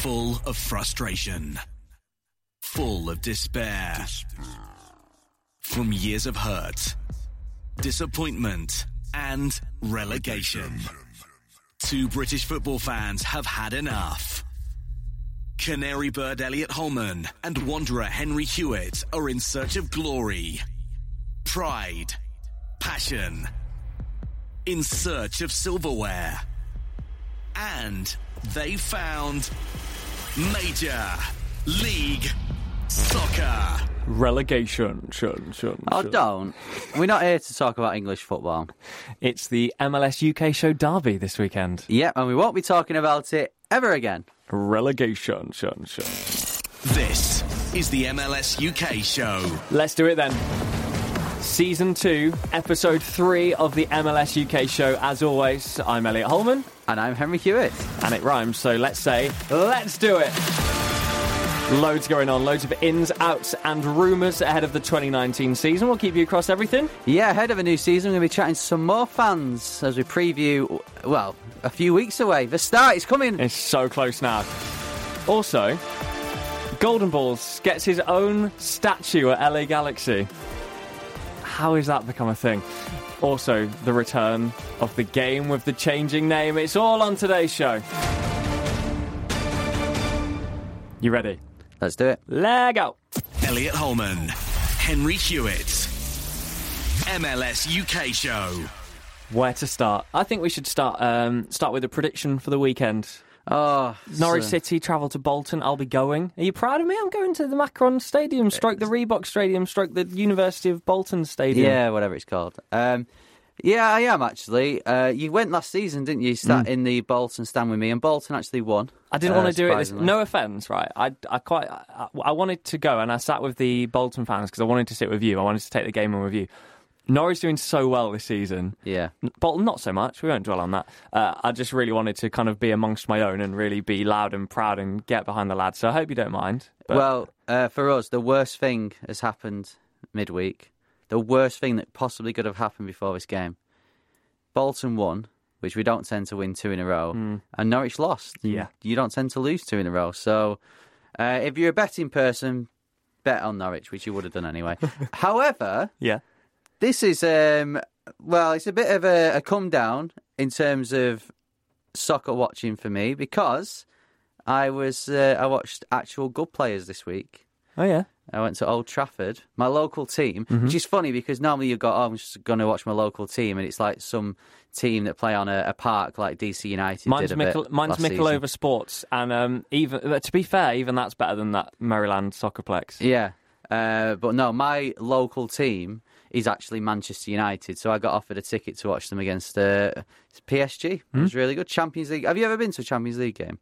Full of frustration. Full of despair. From years of hurt, disappointment, and relegation. Two British football fans have had enough. Canary bird Elliot Holman and Wanderer Henry Hewitt are in search of glory, pride, passion, in search of silverware. And they found Major League Soccer. Relegation, shun, shun, Oh, shun. don't. We're not here to talk about English football. It's the MLS UK show derby this weekend. Yep, and we won't be talking about it ever again. Relegation, shun, shun. This is the MLS UK show. Let's do it then. Season 2, Episode 3 of the MLS UK show. As always, I'm Elliot Holman, And I'm Henry Hewitt. and it rhymes, so let's say, let's do it! Loads going on, loads of ins, outs, and rumours ahead of the 2019 season. We'll keep you across everything. Yeah, ahead of a new season, we're going to be chatting to some more fans as we preview, well, a few weeks away. The start is coming. It's so close now. Also, Golden Balls gets his own statue at LA Galaxy. How has that become a thing? Also, the return of the game with the changing name. It's all on today's show. You ready? Let's do it. Lego. Elliot Holman, Henry Hewitt. MLS UK show. Where to start? I think we should start um, start with a prediction for the weekend. Oh, Norwich so- City travel to Bolton. I'll be going. Are you proud of me? I'm going to the Macron Stadium, stroke the Reebok Stadium, stroke the University of Bolton Stadium. Yeah, whatever it's called. Um, yeah, I am actually. Uh, you went last season, didn't you? Sat in the Bolton stand with me, and Bolton actually won. Mm. I didn't uh, want to do it. This, no offense, right? I, I quite, I, I wanted to go, and I sat with the Bolton fans because I wanted to sit with you. I wanted to take the game on with you. Norwich doing so well this season. Yeah. Bolton not so much. We won't dwell on that. Uh, I just really wanted to kind of be amongst my own and really be loud and proud and get behind the lads. So I hope you don't mind. But Well, uh, for us, the worst thing has happened midweek. The worst thing that possibly could have happened before this game. Bolton won, which we don't tend to win two in a row, and Norwich lost. Yeah. You don't tend to lose two in a row. So uh, if you're a betting person, bet on Norwich, which you would have done anyway. However, yeah, this is um well, it's a bit of a, a come down in terms of soccer watching for me because I was uh, I watched actual good players this week. oh yeah, I went to Old Trafford, my local team, Mm-hmm. which is funny because normally you go, oh, I'm just going to watch my local team, and it's like some team that play on a, a park like DC United mine's did a Mickle, bit mine's last Michelover season. Sports, and um, even uh, to be fair, even that's better than that Maryland Soccerplex. Yeah, uh, but no, my local team is actually Manchester United, so I got offered a ticket to watch them against uh, PSG. It Hmm? was really good. Champions League. Have you ever been to a Champions League game?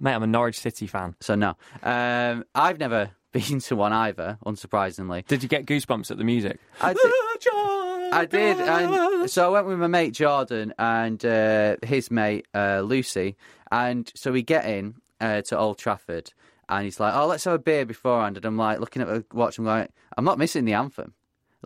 Mate, I'm a Norwich City fan. So no, um, I've never been to one either. Unsurprisingly, Did you get goosebumps at the music? I did- I did, and so I went with my mate Jordan and uh, his mate uh, Lucy, and so we get in uh, to Old Trafford, and he's like, "Oh, let's have a beer beforehand," and I'm like, looking at the watch, I'm like, "I'm not missing the anthem,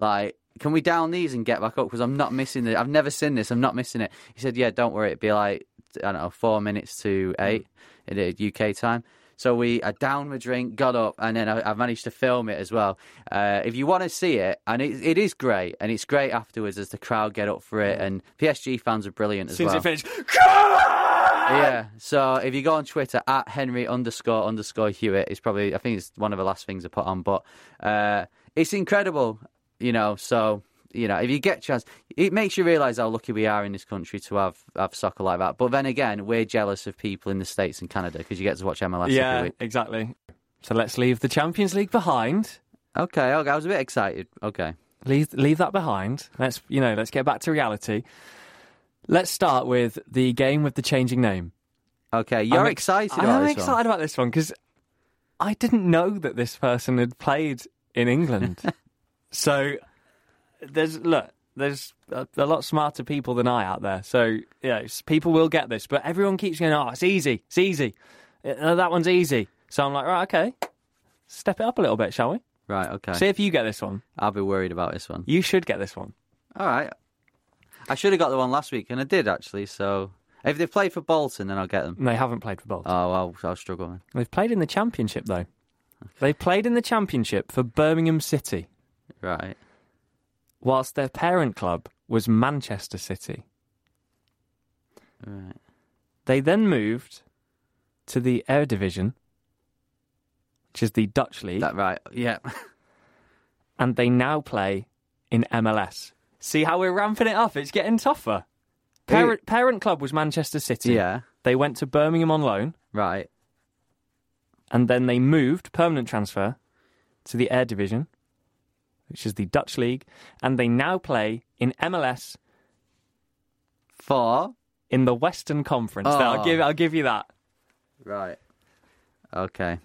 like." Can we down these and get back up? Because I'm not missing it. I've never seen this. I'm not missing it. He said, "Yeah, don't worry. It'd be like I don't know, four minutes to eight in UK time." So we I downed my drink, got up, and then I, I managed to film it as well. Uh, if you want to see it, and it, it is great, and it's great afterwards as the crowd get up for it, and PSG fans are brilliant as as well. it finished, Yeah. So if you go on Twitter at Henry underscore underscore Hewitt, it's probably I think it's one of the last things I put on, but uh, it's incredible, you know. So you know, if you get a chance, it makes you realise how lucky we are in this country to have have soccer like that. But then again, we're jealous of people in the states and Canada because you get to watch MLS every yeah, week. exactly. So let's leave the Champions League behind. Okay, okay, I was a bit excited. Okay. Leave leave that behind. Let's you know, let's get back to reality. Let's start with the game with the changing name. Okay, you're I'm ex- excited about I'm this one. excited about this one because I didn't know that this person had played in England. so there's look, there's a, a lot smarter people than I out there. So yeah, people will get this, but everyone keeps going, "Oh, it's easy, it's easy. Uh, that one's easy." So I'm like, right, okay, step it up a little bit, shall we? Right, okay. See if you get this one. I'll be worried about this one. You should get this one. All right. I should have got the one last week, and I did actually. So if they play for Bolton, then I'll get them. They haven't played for Bolton. Oh, I'll, I'll struggle. Then. They've played in the Championship though. They played in the Championship for Birmingham City. Right. whilst their parent club was Manchester City. Right. They then moved to the Eredivisie, which is the Dutch league, That right. Yeah. and they now play in MLS. See how we're ramping it up? It's getting tougher. Parent, parent club was Manchester City. yeah. They went to Birmingham on loan, Right. and then they moved, permanent transfer, to the Eredivisie, which is the Dutch league, and they now play in MLS for in the Western Conference. Oh. I'll give I'll give you that. Right. Okay.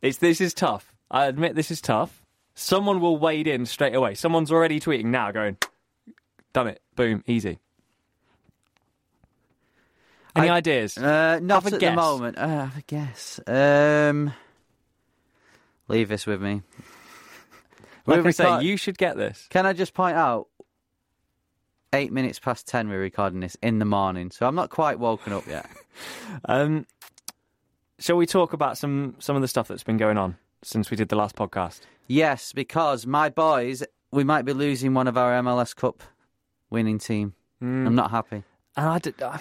It's this is tough. I admit this is tough. Someone will wade in straight away. Someone's already tweeting now, going, "Done it, boom, easy." Any I- ideas? Uh, not at guess. the moment. Uh, have a guess. Um, leave this with me. Like we I say, record- you should get this. Can I just point out? Eight minutes past ten, we're recording this in the morning, so I'm not quite woken up yet. Um, shall we talk about some some of the stuff that's been going on since we did the last podcast? yes, because my boys, we might be losing one of our MLS Cup winning team. Hmm. I'm not happy. And I did, uh,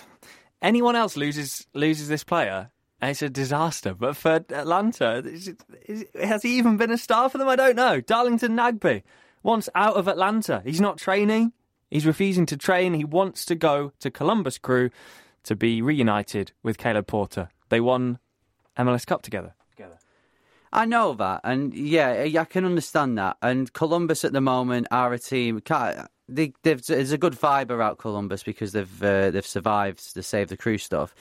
anyone else loses loses this player, it's a disaster. But for Atlanta, is it, is it- has he even been a star for them? I don't know. Darlington Nagbe wants out of Atlanta. He's not training. He's refusing to train. He wants to go to Columbus Crew to be reunited with Caleb Porter. They won MLS Cup together. I know that, and yeah, I can understand that. And Columbus at the moment are a team. They, there's a good vibe about Columbus because they've uh, they've survived the save the crew stuff.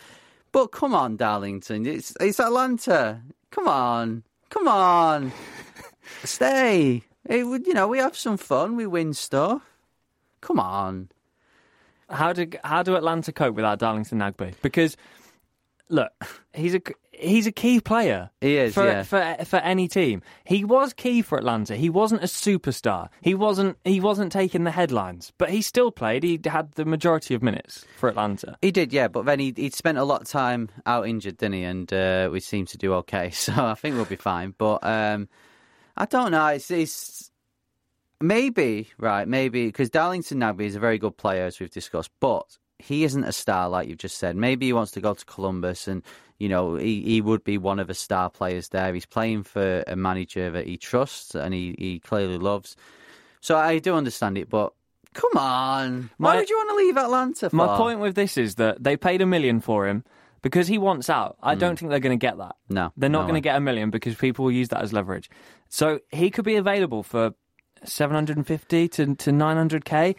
But come on, Darlington, it's it's Atlanta. Come on, come on, stay. It, would- you know, we have some fun. We win stuff. Come on. How do how do Atlanta cope without Darlington Nagbe? Because look, he's a he's a key player. He is, for yeah. for for any team. He was key for Atlanta. He wasn't a superstar. He wasn't he wasn't taking the headlines, but he still played. He had the majority of minutes for Atlanta. He did, yeah, but then he he spent a lot of time out injured, didn't he? And uh, we seem to do okay, so I think we'll be fine. But um, I don't know. It's, it's maybe right, maybe because Darlington Nagbe is a very good player, as we've discussed, but he isn't a star like you've just said. Maybe he wants to go to Columbus, and you know he, he would be one of the star players there. He's playing for a manager that he trusts and he, he clearly loves. So I do understand it, but. Come on! Why My- would you want to leave Atlanta? For? My point with this is that they paid a million for him because he wants out. I don't mm. think they're going to get that. No, They're not no going to get a million because people will use that as leverage. So he could be available for 750 to, to 900k.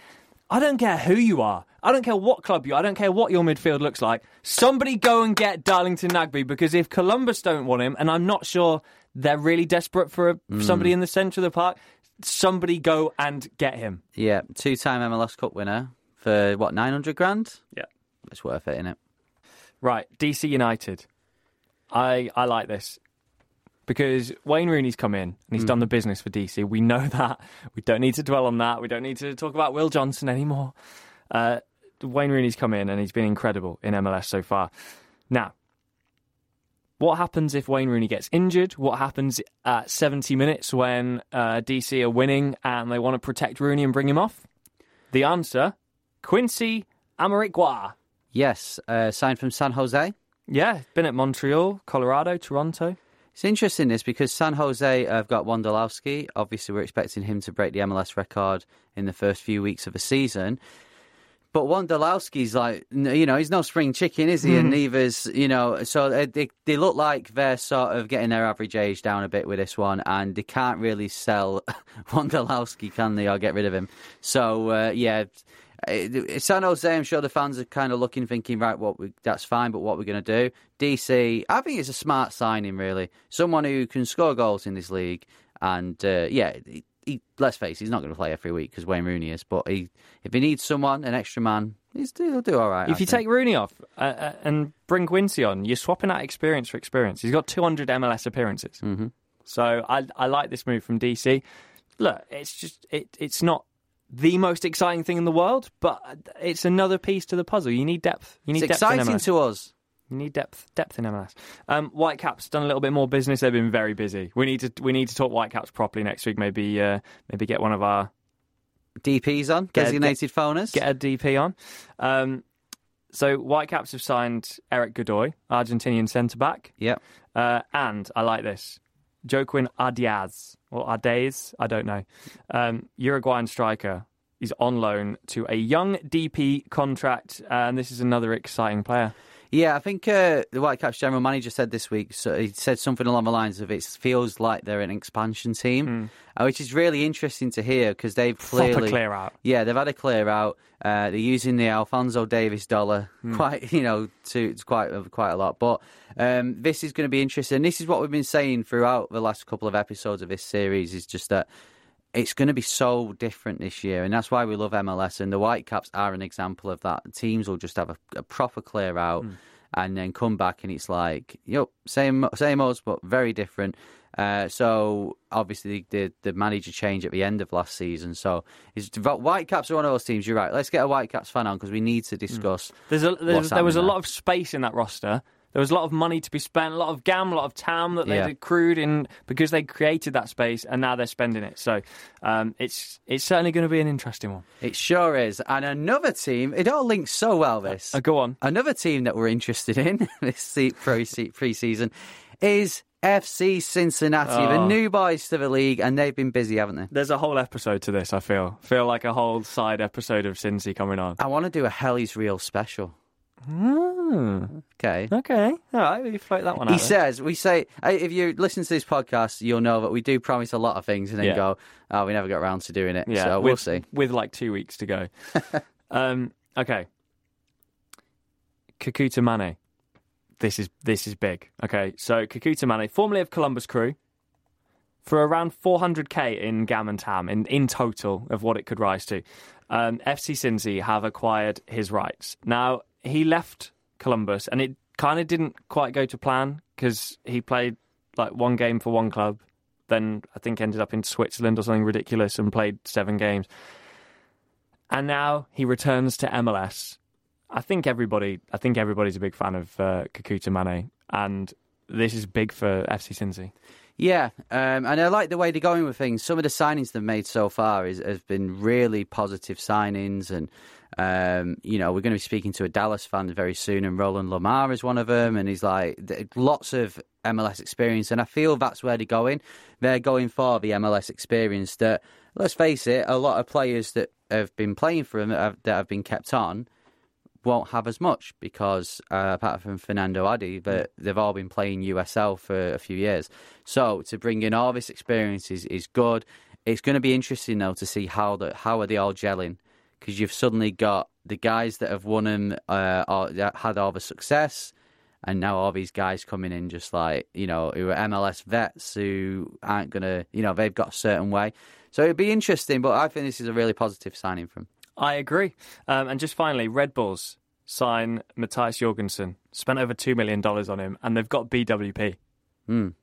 I don't care who you are. I don't care what club you are. I don't care what your midfield looks like. Somebody go and get Darlington Nagbe because if Columbus don't want him, and I'm not sure they're really desperate for, a, Mm. somebody in the centre of the park, somebody go and get him. Yeah, two-time MLS Cup winner for what nine hundred grand. Yeah. It's worth it, isn't it. Right, DC United. I I like this because Wayne Rooney's come in and he's done the business for DC. We know that. We don't need to dwell on that. We don't need to talk about Will Johnson anymore. Uh, Wayne Rooney's come in and he's been incredible in MLS so far. Now, what happens if Wayne Rooney gets injured? What happens at 70 minutes when uh, DC are winning and they want to protect Rooney and bring him off? The answer: Quincy Amarikwa. Yes, uh, signed from San Jose. Yeah, been at Montreal, Colorado, Toronto. It's interesting this because San Jose have got Wondolowski. Obviously, we're expecting him to break the MLS record in the first few weeks of the season. But Wondolowski's like, you know, he's no spring chicken, is he? And neither's, you know, so they, they, they look like they're sort of getting their average age down a bit with this one, and they can't really sell Wondolowski, can they, or get rid of him? So, uh, yeah. Uh, San Jose, I'm sure the fans are kind of looking, thinking, right, what we, that's fine, but what we're going to do? DC, I think it's a smart signing, really. Someone who can score goals in this league, and uh, yeah, he, he, let's face, it, he's not going to play every week because Wayne Rooney is. But he, if he needs someone, an extra man, he's, he'll do all right. If I you think. take Rooney off uh, uh, and bring Quincy on, you're swapping out experience for experience. He's got 200 MLS appearances. Mm-hmm. So I, I like this move from DC. Look, it's just it, it's not the most exciting thing in the world, but it's another piece to the puzzle. You need depth. You need it's depth in exciting MLS. to us. You need depth, depth in MLS. Um, Whitecaps done a little bit more business. They've been very busy. We need to we need to talk Whitecaps properly next week. Maybe uh, maybe get one of our DP's on, Get- designated phoners. get a DP on. Um, so Whitecaps have signed Eric Godoy, Argentinian centre back, Yep. uh, and I like this, Joaquin Adiaz or Ades, I don't know, um, Uruguayan striker. He's on loan to a young DP contract, and this is another exciting player. Yeah, I think uh, the Whitecaps general manager said this week. So he said something along the lines of it feels like they're an expansion team, uh, which is really interesting to hear because they've Proper clearly clear out. Yeah, they've had a clear out. Uh, they're using the Alphonso Davies dollar Hmm. quite, you know, to it's quite quite a lot. But um, this is going to be interesting. This is what we've been saying throughout the last couple of episodes of this series. Is just that it's going to be so different this year, and that's why we love MLS. And the Whitecaps are an example of that. Teams will just have a, a proper clear out, and then come back, and it's like, yep, same same us, but very different. Uh, so obviously the the manager change at the end of last season. So it's Whitecaps are one of those teams. You're right. Let's get a Whitecaps fan on because we need to discuss. There's a, there was a lot of space in that roster. There was a lot of money to be spent, a lot of gam, a lot of tam that they Yeah. accrued in because they created that space, and now they're spending it. So um, it's it's certainly going to be an interesting one. It sure is. And another team. It all links so well. This. Uh, go on. Another team that we're interested in this se- pre season is FC Cincinnati, the Oh. new boys to the league, and they've been busy, haven't they? There's a whole episode to this. I feel feel like a whole side episode of Cincy coming on. I want to do a Hell Is Real special. Hmm. Okay. Okay, all right, we float that one out. He then. says, we say, if you listen to this podcast, you'll know that we do promise a lot of things and then Yeah. go, oh, we never got around to doing it. Yeah. So we'll see. With like two weeks to go. um, okay. Kekuta Manneh. This is this is big. Okay, so Kekuta Manneh, formerly of Columbus Crew, for around 400k in Gam and Tam in, in total of what it could rise to. Um, FC Cincy have acquired his rights. Now he left Columbus, and it kind of didn't quite go to plan because he played like one game for one club, then I think ended up in Switzerland or something ridiculous and played seven games. And now he returns to MLS. I think everybody, I think everybody's a big fan of uh, Kekuta Manneh, and this is big for FC Cincy. Yeah, um, and I like the way they're going with things. Some of the signings they've made so far is, have been really positive signings, and um, you know we're going to be speaking to a Dallas fan very soon, and Roland Lamah is one of them, and he's like lots of MLS experience, and I feel that's where they're going. They're going for the MLS experience. That let's face it, a lot of players that have been playing for them that have, that have been kept on won't have as much because uh, apart from Fanendo Adi, that they've all been playing USL for a few years. So to bring in all this experience is, is good. It's going to be interesting though to see how the how are they all gelling because you've suddenly got the guys that have won them, uh, or that had all the success, and now all these guys coming in just like you know who are MLS vets who aren't gonna, you know, they've got a certain way. So it'd be interesting, but I think this is a really positive signing from. I agree. Um, and just finally, Red Bulls sign Matthias Jorgensen. Spent over $2 million on him, and they've got BWP. Mm.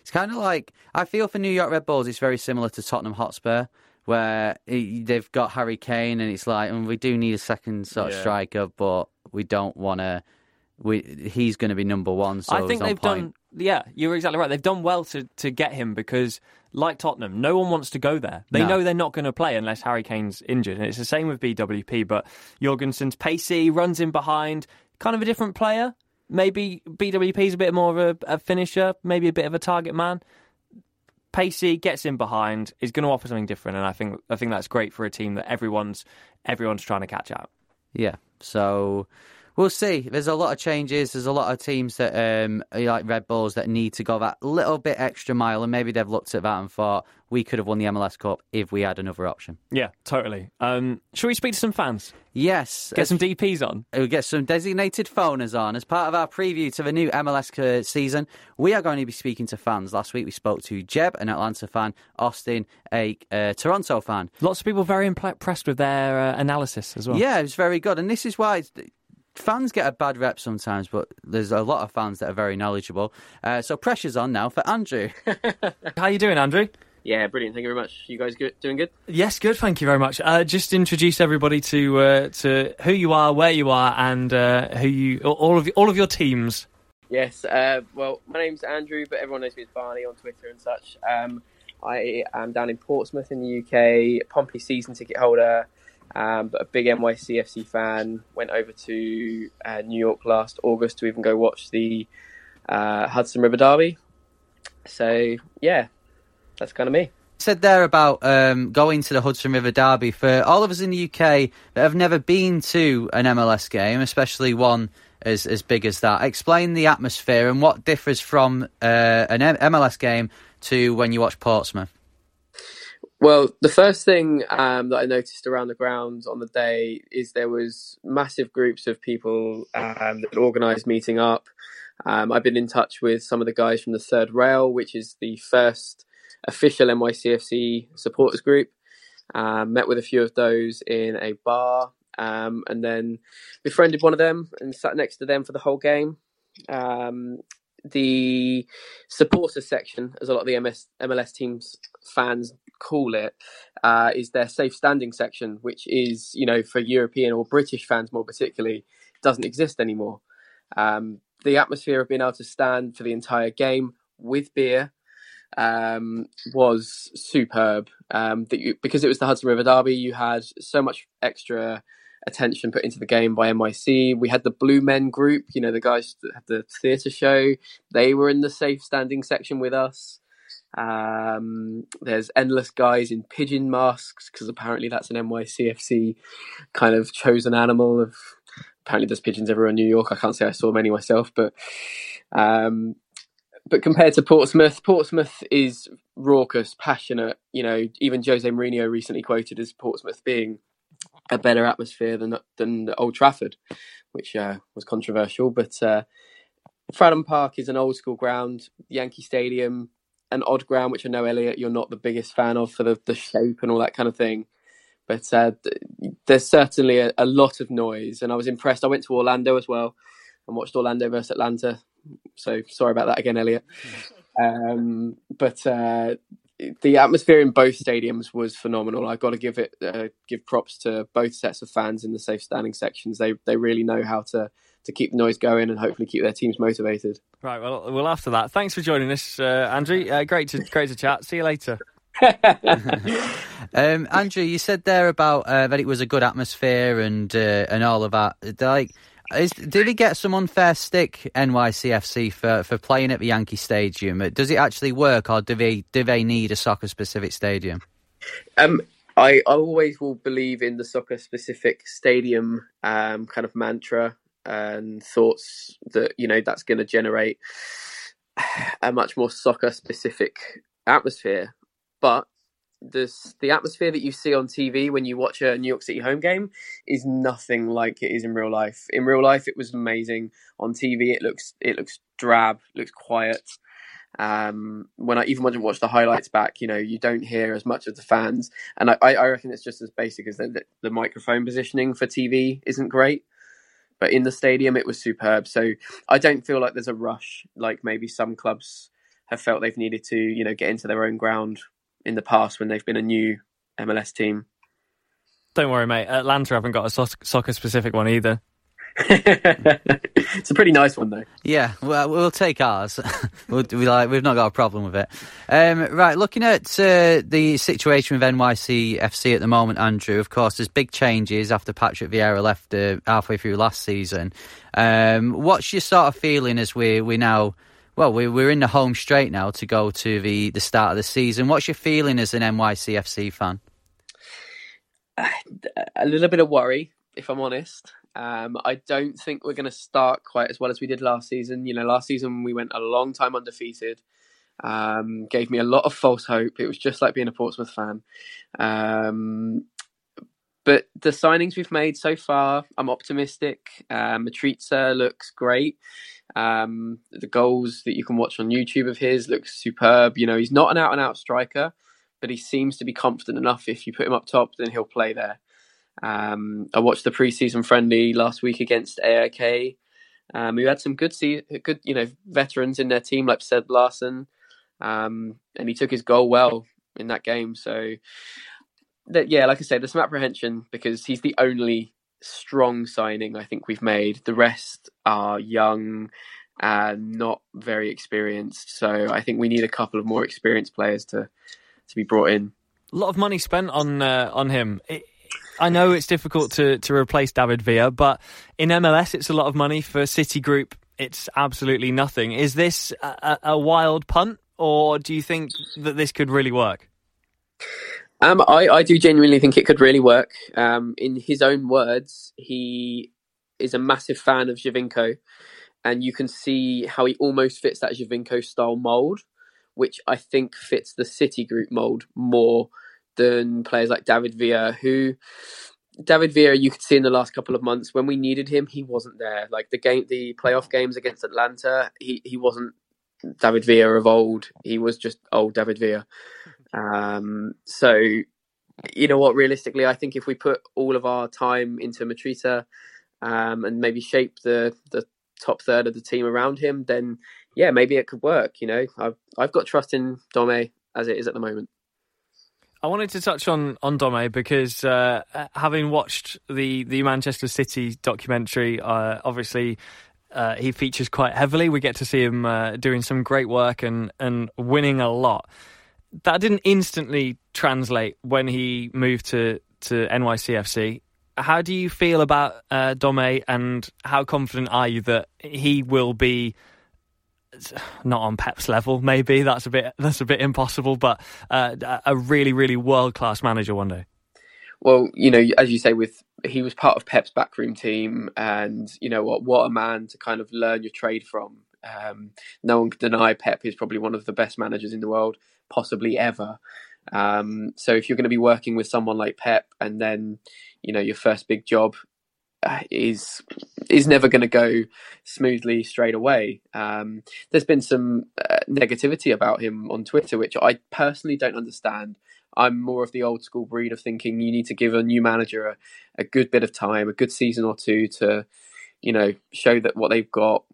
It's kind of like I feel for New York Red Bulls. It's very similar to Tottenham Hotspur, where they've got Harry Kane, and it's like, and we do need a second sort of Yeah. striker, but we don't want to. We he's going to be number one. So I think they've point. done. Yeah, you're exactly right. They've done well to, to get him because, like Tottenham, no one wants to go there. They No. know they're not going to play unless Harry Kane's injured, and it's the same with BWP. But Jorgensen's pacey, runs in behind, kind of a different player. Maybe BWP's a bit more of a, a finisher, maybe a bit of a target man. Pacey gets in behind, is going to offer something different, and I think I think that's great for a team that everyone's everyone's trying to catch out. Yeah. So we'll see. There's a lot of changes. There's a lot of teams that um like Red Bulls that need to go that little bit extra mile, and maybe they've looked at that and thought we could have won the MLS Cup if we had another option. Yeah, totally. Um, should we speak to some fans? Yes. Get some DPs on. We'll get some designated phoners on as part of our preview to the new MLS c- season. We are going to be speaking to fans. Last week we spoke to Jeb, an Atlanta fan, Austin, a uh, Toronto fan. Lots of people very impressed with their uh, analysis as well. Yeah, it was very good. And this is why it's, fans get a bad rep sometimes, but there's a lot of fans that are very knowledgeable. Uh, so pressure's on now for Andrew. How you doing, Andrew? Yeah, brilliant. Thank you very much. You guys good? Doing good? Yes, good. Thank you very much. Uh, just introduce everybody to uh, to who you are, where you are, and uh, who you all of all of your teams. Yes. Uh, well, my name's Andrew, but everyone knows me as Barney on Twitter and such. Um, I am down in Portsmouth in the UK, Pompey season ticket holder, um, but a big NYCFC fan. Went over to uh, New York last August to even go watch the uh, Hudson River Derby. So yeah, that's kind of me. said there about um, going to the Hudson River Derby for all of us in the UK that have never been to an MLS game, especially one as as big as that. Explain the atmosphere and what differs from uh, an M- MLS game to when you watch Portsmouth. Well, the first thing um, that I noticed around the grounds on the day is there was massive groups of people um, that organised meeting up. Um, I've been in touch with some of the guys from the Third Rail, which is the first official NYCFC supporters group. Um, met with a few of those in a bar, um, and then befriended one of them and sat next to them for the whole game. Um, the supporter section, as a lot of the MS, MLS teams fans call it, uh, is their safe standing section, which is, you know, for European or British fans more particularly, doesn't exist anymore. Um, the atmosphere of being able to stand for the entire game with beer um, was superb. Um, that you, because it was the Hudson River Derby, you had so much extra attention put into the game by NYC. We had the Blue Men group, you know, the guys that had the theatre show. They were in the safe standing section with us. Um, there's endless guys in pigeon masks because apparently that's an NYCFC kind of chosen animal of. Apparently, there's pigeons everywhere in New York. I can't say I saw many myself, but um, but compared to Portsmouth, Portsmouth is raucous, passionate. You know, even Jose Mourinho recently quoted as Portsmouth being a better atmosphere than than Old Trafford, which uh, was controversial. But uh, Fratton Park is an old school ground. Yankee Stadium, an odd ground, which I know Elliot you're not the biggest fan of for the, the shape and all that kind of thing. But uh, th- there's certainly a, a lot of noise, and I was impressed. I went to Orlando as well and watched Orlando versus Atlanta. So sorry about that again, Elliot. Um, but uh, the atmosphere in both stadiums was phenomenal. I've got to give it uh, give props to both sets of fans in the safe standing sections. They they really know how to to keep the noise going and hopefully keep their teams motivated. Right. Well, well. After that, thanks for joining us, uh, Andrew. Uh, great to great to chat. See you later. Um, Andrew, you said there about uh, that it was a good atmosphere and uh, and all of that. Like, is, did he get some unfair stick NYCFC for, for playing at the Yankee Stadium? Does it actually work, or do they do they need a soccer specific stadium? Um, I, I always will believe in the soccer specific stadium um, kind of mantra and thoughts that you know that's going to generate a much more soccer specific atmosphere. But this the atmosphere that you see on TV when you watch a New York City home game is nothing like it is in real life. In real life, it was amazing. On TV, it looks it looks drab, looks quiet. Um, when I even when I watch the highlights back, you know, you don't hear as much of the fans, and I, I reckon it's just as basic as the, the, the microphone positioning for TV isn't great but in the stadium it was superb. So I don't feel like there's a rush like maybe some clubs have felt they've needed to, you know, get into their own ground in the past when they've been a new MLS team. Don't worry, mate. Atlanta haven't got a soccer specific one either. it's a pretty nice one, though. Yeah, well, we'll take ours. we'll, we like, we've not got a problem with it. Um, right, looking at uh, the situation with NYC FC at the moment, Andrew. Of course, there's big changes after Patrick Vieira left uh, halfway through last season. Um, what's your sort of feeling as we we now? Well, we, we're in the home straight now to go to the, the start of the season. What's your feeling as an NYCFC fan? A little bit of worry, if I'm honest. Um, I don't think we're going to start quite as well as we did last season. You know, last season we went a long time undefeated. Um, gave me a lot of false hope. It was just like being a Portsmouth fan. Um, but the signings we've made so far, I'm optimistic. Um, Mitrita looks great. Um, the goals that you can watch on YouTube of his looks superb. You know, he's not an out and out striker, but he seems to be confident enough. If you put him up top, then he'll play there. Um, I watched the preseason friendly last week against AIK. Um, who had some good, see- good, you know, veterans in their team like Seb Larsson, um, and he took his goal well in that game. So, that, yeah, like I said, there's some apprehension because he's the only strong signing I think we've made. The rest are young and not very experienced. So I think we need a couple of more experienced players to to be brought in. A lot of money spent on uh, on him. It, I know it's difficult to, to replace David Villa, but in MLS, it's a lot of money. For City Group, it's absolutely nothing. Is this a, a wild punt, or do you think that this could really work? Um, I, I do genuinely think it could really work. Um, in his own words, he is a massive fan of Giovinco, and you can see how he almost fits that Giovinco style mold, which I think fits the City Group mold more than players like David Villa, who David Villa you could see in the last couple of months when we needed him, he wasn't there. Like the game, the playoff games against Atlanta, he he wasn't David Villa of old. He was just old David Villa. Um, so you know what? Realistically, I think if we put all of our time into Mitrita um, and maybe shape the the top third of the team around him, then yeah, maybe it could work. You know, I've I've got trust in Dome as it is at the moment. I wanted to touch on on Dome because uh, having watched the the Manchester City documentary, uh, obviously uh, he features quite heavily. We get to see him uh, doing some great work and and winning a lot. That didn't instantly translate when he moved to to NYCFC. How do you feel about uh, Dome, and how confident are you that he will be? Not on Pep's level. Maybe that's a bit that's a bit impossible, but uh, a really really world class manager one day. Well, you know, as you say, with he was part of Pep's backroom team, and you know what what a man to kind of learn your trade from. Um, no one can deny Pep is probably one of the best managers in the world, possibly ever. Um, so if you're going to be working with someone like Pep, and then you know your first big job is is never going to go smoothly straight away. Um, there's been some uh, negativity about him on Twitter, which I personally don't understand. I'm more of the old school breed of thinking you need to give a new manager a, a good bit of time, a good season or two to, you know, show that what they've got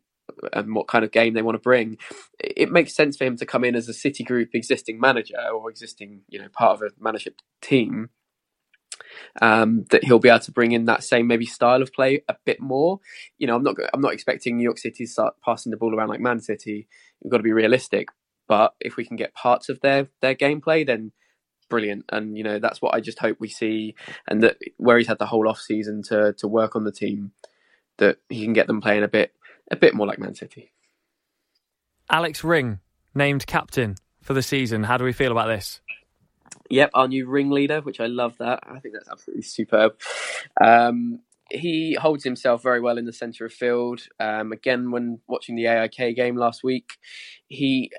and what kind of game they want to bring. It makes sense for him to come in as a City Group existing manager or existing, you know, part of a management team um, that he'll be able to bring in that same maybe style of play a bit more. You know, I'm not I'm not expecting New York City to start passing the ball around like Man City. We've got to be realistic. But if we can get parts of their their gameplay, then brilliant. And you know, that's what I just hope we see. And that where he's had the whole off season to to work on the team, that he can get them playing a bit a bit more like Man City. Alex Ring named captain for the season. How do we feel about this? Yep, our new ringleader, which I love that. I think that's absolutely superb. Um, he holds himself very well in the centre of field. Um, again, when watching the AIK game last week, he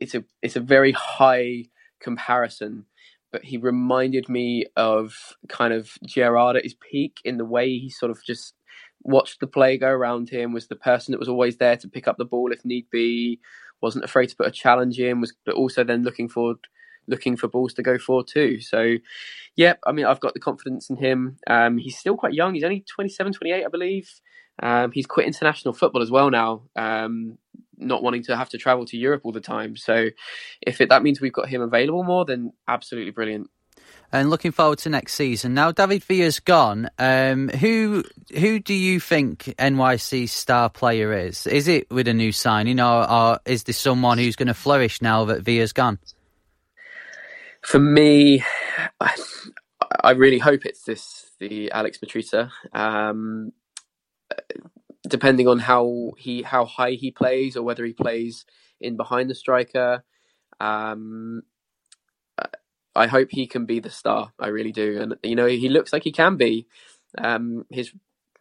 it's a it's a very high comparison but he reminded me of kind of Gerrard at his peak in the way he sort of just watched the play go around him, was the person that was always there to pick up the ball if need be, wasn't afraid to put a challenge in, was but also then looking forward looking for balls to go for too. So, yeah, I mean, I've got the confidence in him. Um, he's still quite young. He's only 27, 28, I believe. Um, he's quit international football as well now, um, not wanting to have to travel to Europe all the time. So, if it, that means we've got him available more, then absolutely brilliant. And looking forward to next season. Now, David Villa's gone. Um, who who do you think NYC's star player is? Is it with a new signing, or, or is this someone who's going to flourish now that Villa's gone? For me, I really hope it's this the Alex Mitrita. Um, depending on how he how high he plays or whether he plays in behind the striker. Um, I hope he can be the star. I really do, and you know he looks like he can be. Um, his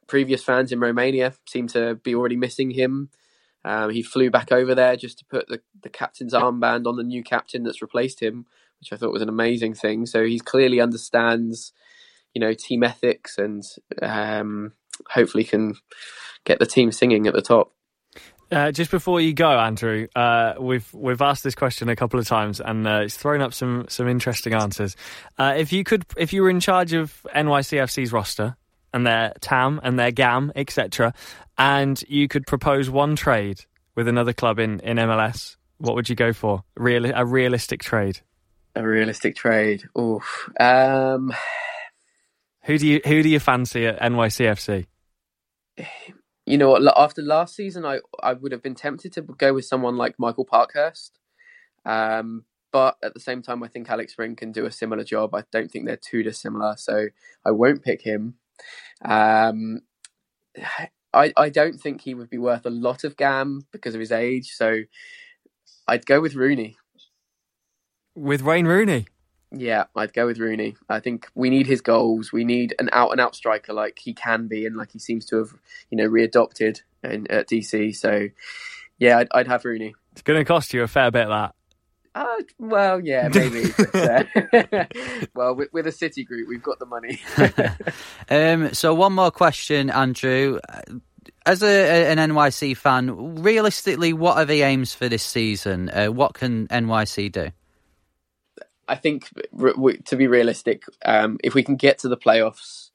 previous fans in Romania seem to be already missing him. Um, he flew back over there just to put the, the captain's armband on the new captain that's replaced him, which I thought was an amazing thing. So he clearly understands, you know, team ethics and um, hopefully can get the team singing at the top. Uh, just before you go, Andrew, uh, we've we've asked this question a couple of times, and uh, it's thrown up some some interesting answers. Uh, if you could, if you were in charge of NYCFC's roster and their TAM and their GAM, etc., and you could propose one trade with another club in, in MLS, what would you go for? Real a realistic trade. A realistic trade. Oof. Um, who do you who do you fancy at NYCFC? you know what? After last season, I I would have been tempted to go with someone like Michael Parkhurst, um, but at the same time, I think Alex Ring can do a similar job. I don't think they're too dissimilar, so I won't pick him. Um, I I don't think he would be worth a lot of gam because of his age, so I'd go with Rooney. With Wayne Rooney. Yeah, I'd go with Rooney. I think we need his goals. We need an out and out striker like he can be and like he seems to have, you know, readopted in, at DC. So, yeah, I'd, I'd have Rooney. It's going to cost you a fair bit that. Uh, well, yeah, maybe. but, uh, well, with, with, a City group, we've got the money. um, so, one more question, Andrew. As a, an NYC fan, realistically, what are the aims for this season? Uh, what can NYC do? I think to be realistic, um, if we can get to the playoffs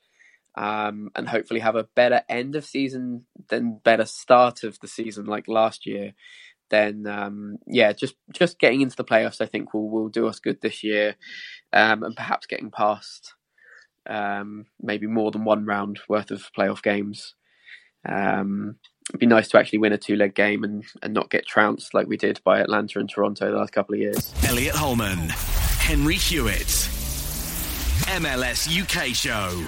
um, and hopefully have a better end of season than better start of the season like last year, then um, yeah, just just getting into the playoffs, I think will will do us good this year, um, and perhaps getting past um, maybe more than one round worth of playoff games. Um, it'd be nice to actually win a two leg game and, and not get trounced like we did by Atlanta and Toronto the last couple of years. Elliot Holman. Henry Hewitt. MLS UK show.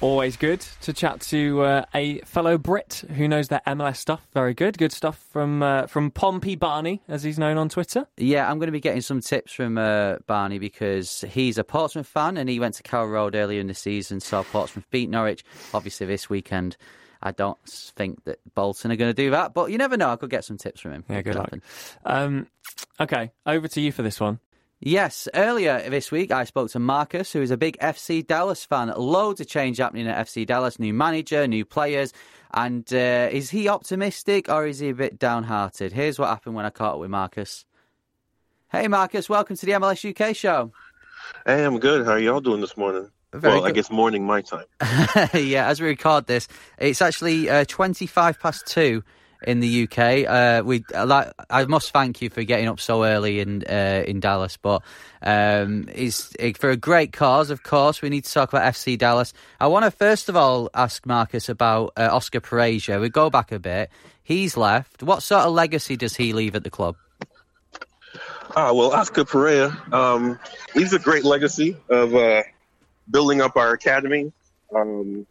Always good to chat to uh, a fellow Brit who knows their MLS stuff. Very good, good stuff from uh, from Pompey Barney, as he's known on Twitter. Yeah, I'm going to be getting some tips from uh, Barney because he's a Portsmouth fan and he went to Carrow Road earlier in the season. Saw Portsmouth beat Norwich. Obviously, this weekend, I don't think that Bolton are going to do that, but you never know. I could get some tips from him. Yeah, good luck. Um, okay, over to you for this one. Yes, earlier this week I spoke to Marcus, who is a big FC Dallas fan. Loads of change happening at FC Dallas, new manager, new players. And uh, is he optimistic or is he a bit downhearted? Here's what happened when I caught up with Marcus. Hey, Marcus, welcome to the MLS UK show. Hey, I'm good. How are y'all doing this morning? Very well, good. I guess morning my time. yeah, as we record this, it's actually uh, 25 past two in the UK. Uh, we like, I must thank you for getting up so early in uh, in Dallas, but um, it, for a great cause. Of course, we need to talk about FC Dallas. I want to first of all ask Marcus about uh, Oscar Pareja. We go back a bit. He's left. What sort of legacy does he leave at the club? Ah, well, Oscar Pareja, um, he's a great legacy of uh, building up our academy, um,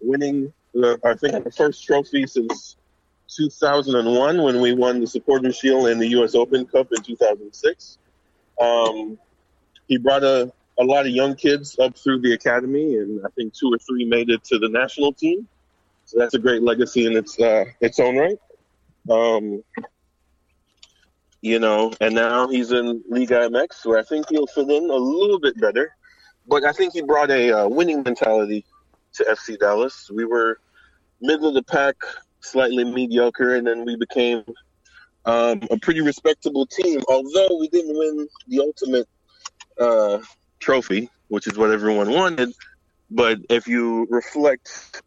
winning, uh, I think, the first trophy since 2001 when we won the Supporters Shield and the U.S. Open Cup in 2006. Um, he brought a, a lot of young kids up through the academy, and I think two or three made it to the national team. So that's a great legacy in its uh, its own right. Um, you know, and now he's in Liga MX, where I think he'll fit in a little bit better. But I think he brought a uh, winning mentality to FC Dallas. We were middle of the pack, slightly mediocre, and then we became um, a pretty respectable team. Although we didn't win the ultimate uh, trophy, which is what everyone wanted, but if you reflect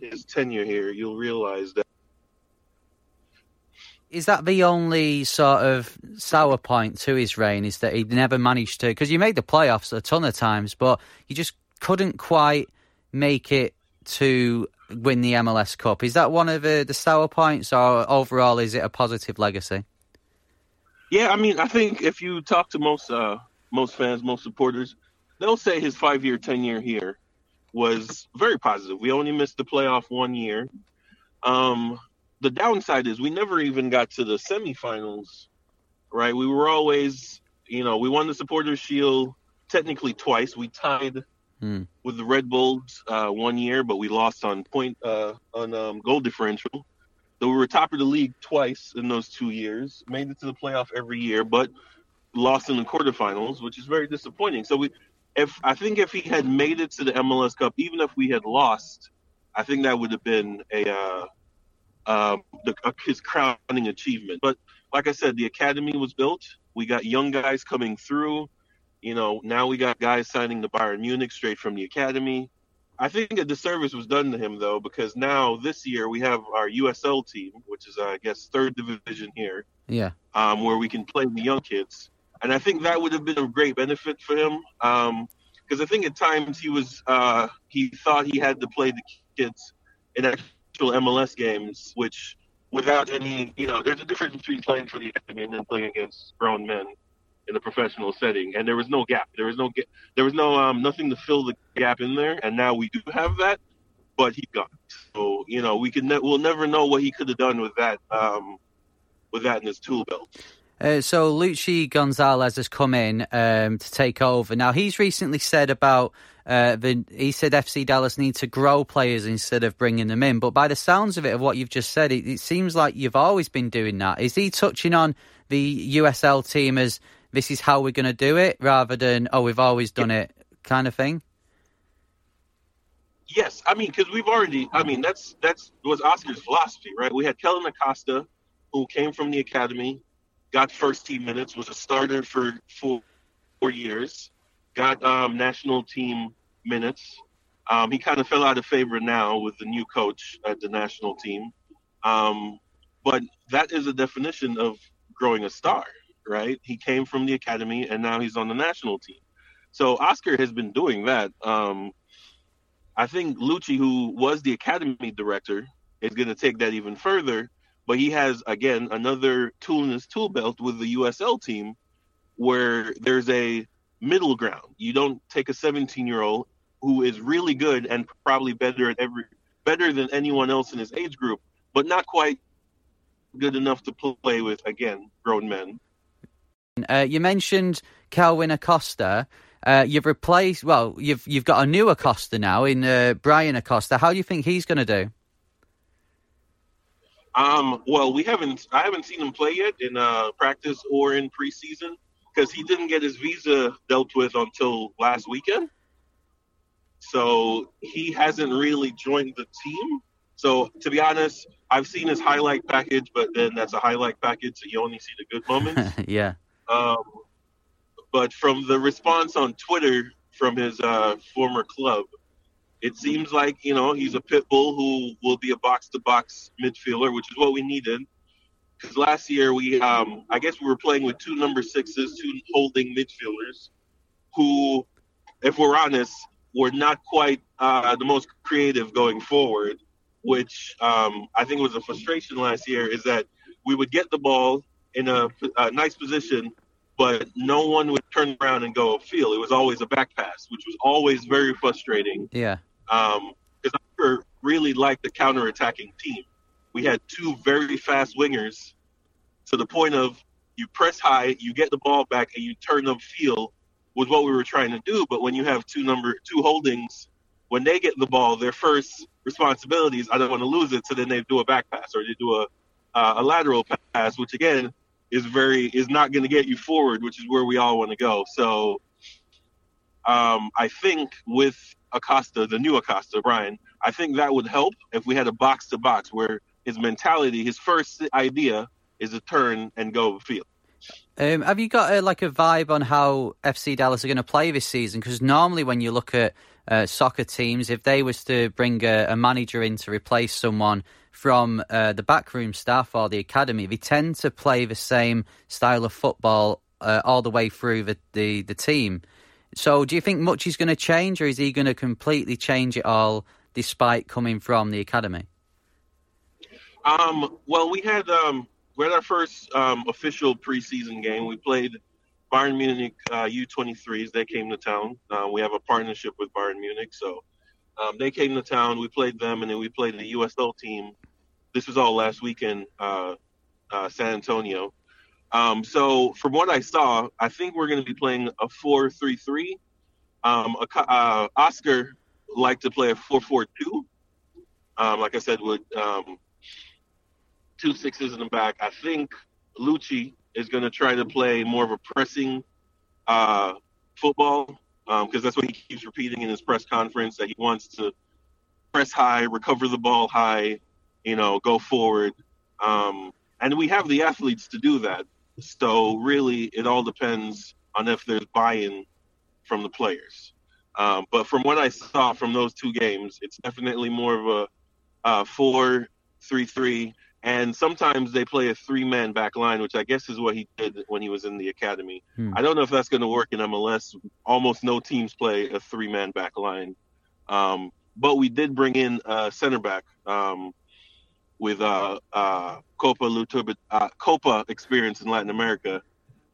his tenure here, you'll realize that Is that the only sort of sour point to his reign? Is that he never managed to? Because you made the playoffs a ton of times, but you just couldn't quite make it to win the MLS Cup. Is that one of the, the sour points, or overall is it a positive legacy? Yeah, I mean, I think if you talk to most uh, most fans, most supporters, they'll say his five year tenure here was very positive. We only missed the playoff one year. Um, the downside is we never even got to the semifinals, right? We were always, you know, we won the Supporters Shield technically twice. We tied Hmm. with the Red Bulls uh, one year, but we lost on point uh, on um, goal differential. So we were top of the league twice in those two years. Made it to the playoff every year, but lost in the quarterfinals, which is very disappointing. So we, if I think if he had made it to the MLS Cup, even if we had lost, I think that would have been a uh, um, the, uh, his crowning achievement. But like I said, the academy was built. We got young guys coming through. You know, now we got guys signing to Bayern Munich straight from the academy. I think a disservice was done to him though, because now this year we have our USL team, which is uh, I guess third division here, Yeah. um, where we can play the young kids, and I think that would have been a great benefit for him. Because I think at times he was uh, he thought he had to play the kids in actual MLS games, which without any you know, there's a difference between playing for the academy and then playing against grown men in a professional setting, and there was no gap. There was no there was no um, nothing to fill the gap in there, and now we do have that, but he got. So you know, we can ne- we'll never know what he could have done with that um, with that in his tool belt. Uh, so Luchi Gonzalez has come in um, to take over. Now he's recently said about uh, the he said FC Dallas need to grow players instead of bringing them in. But by the sounds of it, of what you've just said, it, it seems like you've always been doing that. Is he touching on the USL team as this is how we're going to do it, rather than oh we've always done it kind of thing? Yes, I mean because we've already. I mean that's that's was Oscar's philosophy, right? We had Kellyn Acosta, who came from the academy, got first team minutes, was a starter for four, four years, got um, national team minutes. Um, he kind of fell out of favor now with the new coach at the national team, um, but that is a definition of growing a star, right? He came from the academy and now he's on the national team. So Oscar has been doing that. Um, I think Luchi, who was the academy director, is going to take that even further. But he has again another tool in his tool belt with the USL team, where there's a middle ground. You don't take a 17 year old who is really good and probably better at every better than anyone else in his age group, but not quite good enough to play with again grown men. Uh, you mentioned Calvin Acosta. Uh, you've replaced well, you've you've got a new Acosta now in uh, Bryan Acosta. How do you think he's going to do? Um, well, we haven't. I haven't seen him play yet in uh, practice or in preseason because he didn't get his visa dealt with until last weekend. So he hasn't really joined the team. So to be honest, I've seen his highlight package, but then that's a highlight package, so you only see the good moments. yeah. Um, but from the response on Twitter from his uh, former club, it seems like you know he's a pit bull who will be a box-to-box midfielder, which is what we needed. Because last year we, um, I guess, we were playing with two number sixes, two holding midfielders, who, if we're honest, were not quite uh, the most creative going forward. Which um, I think was a frustration last year is that we would get the ball in a, a nice position, but no one would turn around and go upfield. It was always a back pass, which was always very frustrating Yeah. Um, because I never really liked the counter-attacking team. We had two very fast wingers to the point of you press high, you get the ball back, and you turn upfield was what we were trying to do. But when you have two number two holdings, when they get the ball, their first responsibility is I don't want to lose it, so then they do a back pass or they do a uh, a lateral pass, which again is very is not going to get you forward, which is where we all want to go. So, um, I think with Acosta, the new Acosta, Bryan, I think that would help if we had a box to box where his mentality, his first idea is to turn and go field. Um, have you got a, like a vibe on how FC Dallas are going to play this season? Because normally when you look at uh, soccer teams, if they was to bring a, a manager in to replace someone from uh, the backroom staff or the academy, they tend to play the same style of football uh, all the way through the, the, the team. So, do you think much is going to change, or is he going to completely change it all, despite coming from the academy? Um, well, we had um, we had our first um, official preseason game. We played Bayern Munich uh, U23s. They came to town. Uh, we have a partnership with Bayern Munich, so um, they came to town. We played them, and then we played the USL team. This was all last weekend, uh, uh, San Antonio. Um, so from what I saw, I think we're going to be playing a 4-3-3. Um, uh, Oscar liked to play a 4-4-2. Um, like I said, with um, two sixes in the back. I think Luchi is going to try to play more of a pressing uh, football because um, that's what he keeps repeating in his press conference that he wants to press high, recover the ball high, you know, go forward. Um, and we have the athletes to do that. So really, it all depends on if there's buy-in from the players. Um, but from what I saw from those two games, it's definitely more of a uh, four-three-three and sometimes they play a three man back line, which I guess is what he did when he was in the academy. Hmm. I don't know if that's going to work in MLS. Almost no teams play a three man back line. Um, but we did bring in a center back um, with uh, uh, Copa Luturba, uh, Copa experience in Latin America.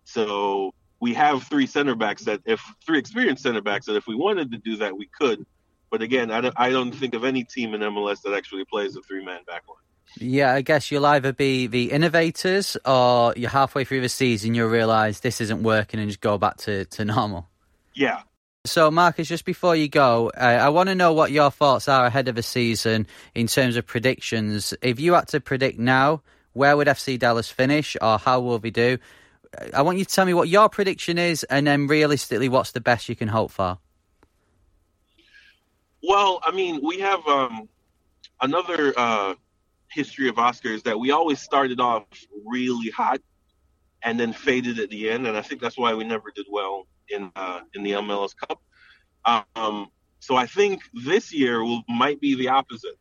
So we have three center backs that, if three experienced center backs, that if we wanted to do that, we could. But again, I don't, I don't think of any team in MLS that actually plays a three man back line. Yeah, I guess you'll either be the innovators or you're halfway through the season, you'll realise this isn't working and just go back to, to normal. Yeah. So, Marcus, just before you go, uh, I want to know what your thoughts are ahead of the season in terms of predictions. If you had to predict now, where would FC Dallas finish or how will they do? I want you to tell me what your prediction is and then realistically, what's the best you can hope for? Well, I mean, we have um, another uh, history of Oscars that we always started off really hot and then faded at the end, and I think that's why we never did well in uh, in the MLS Cup. Um, so I think this year will might be the opposite,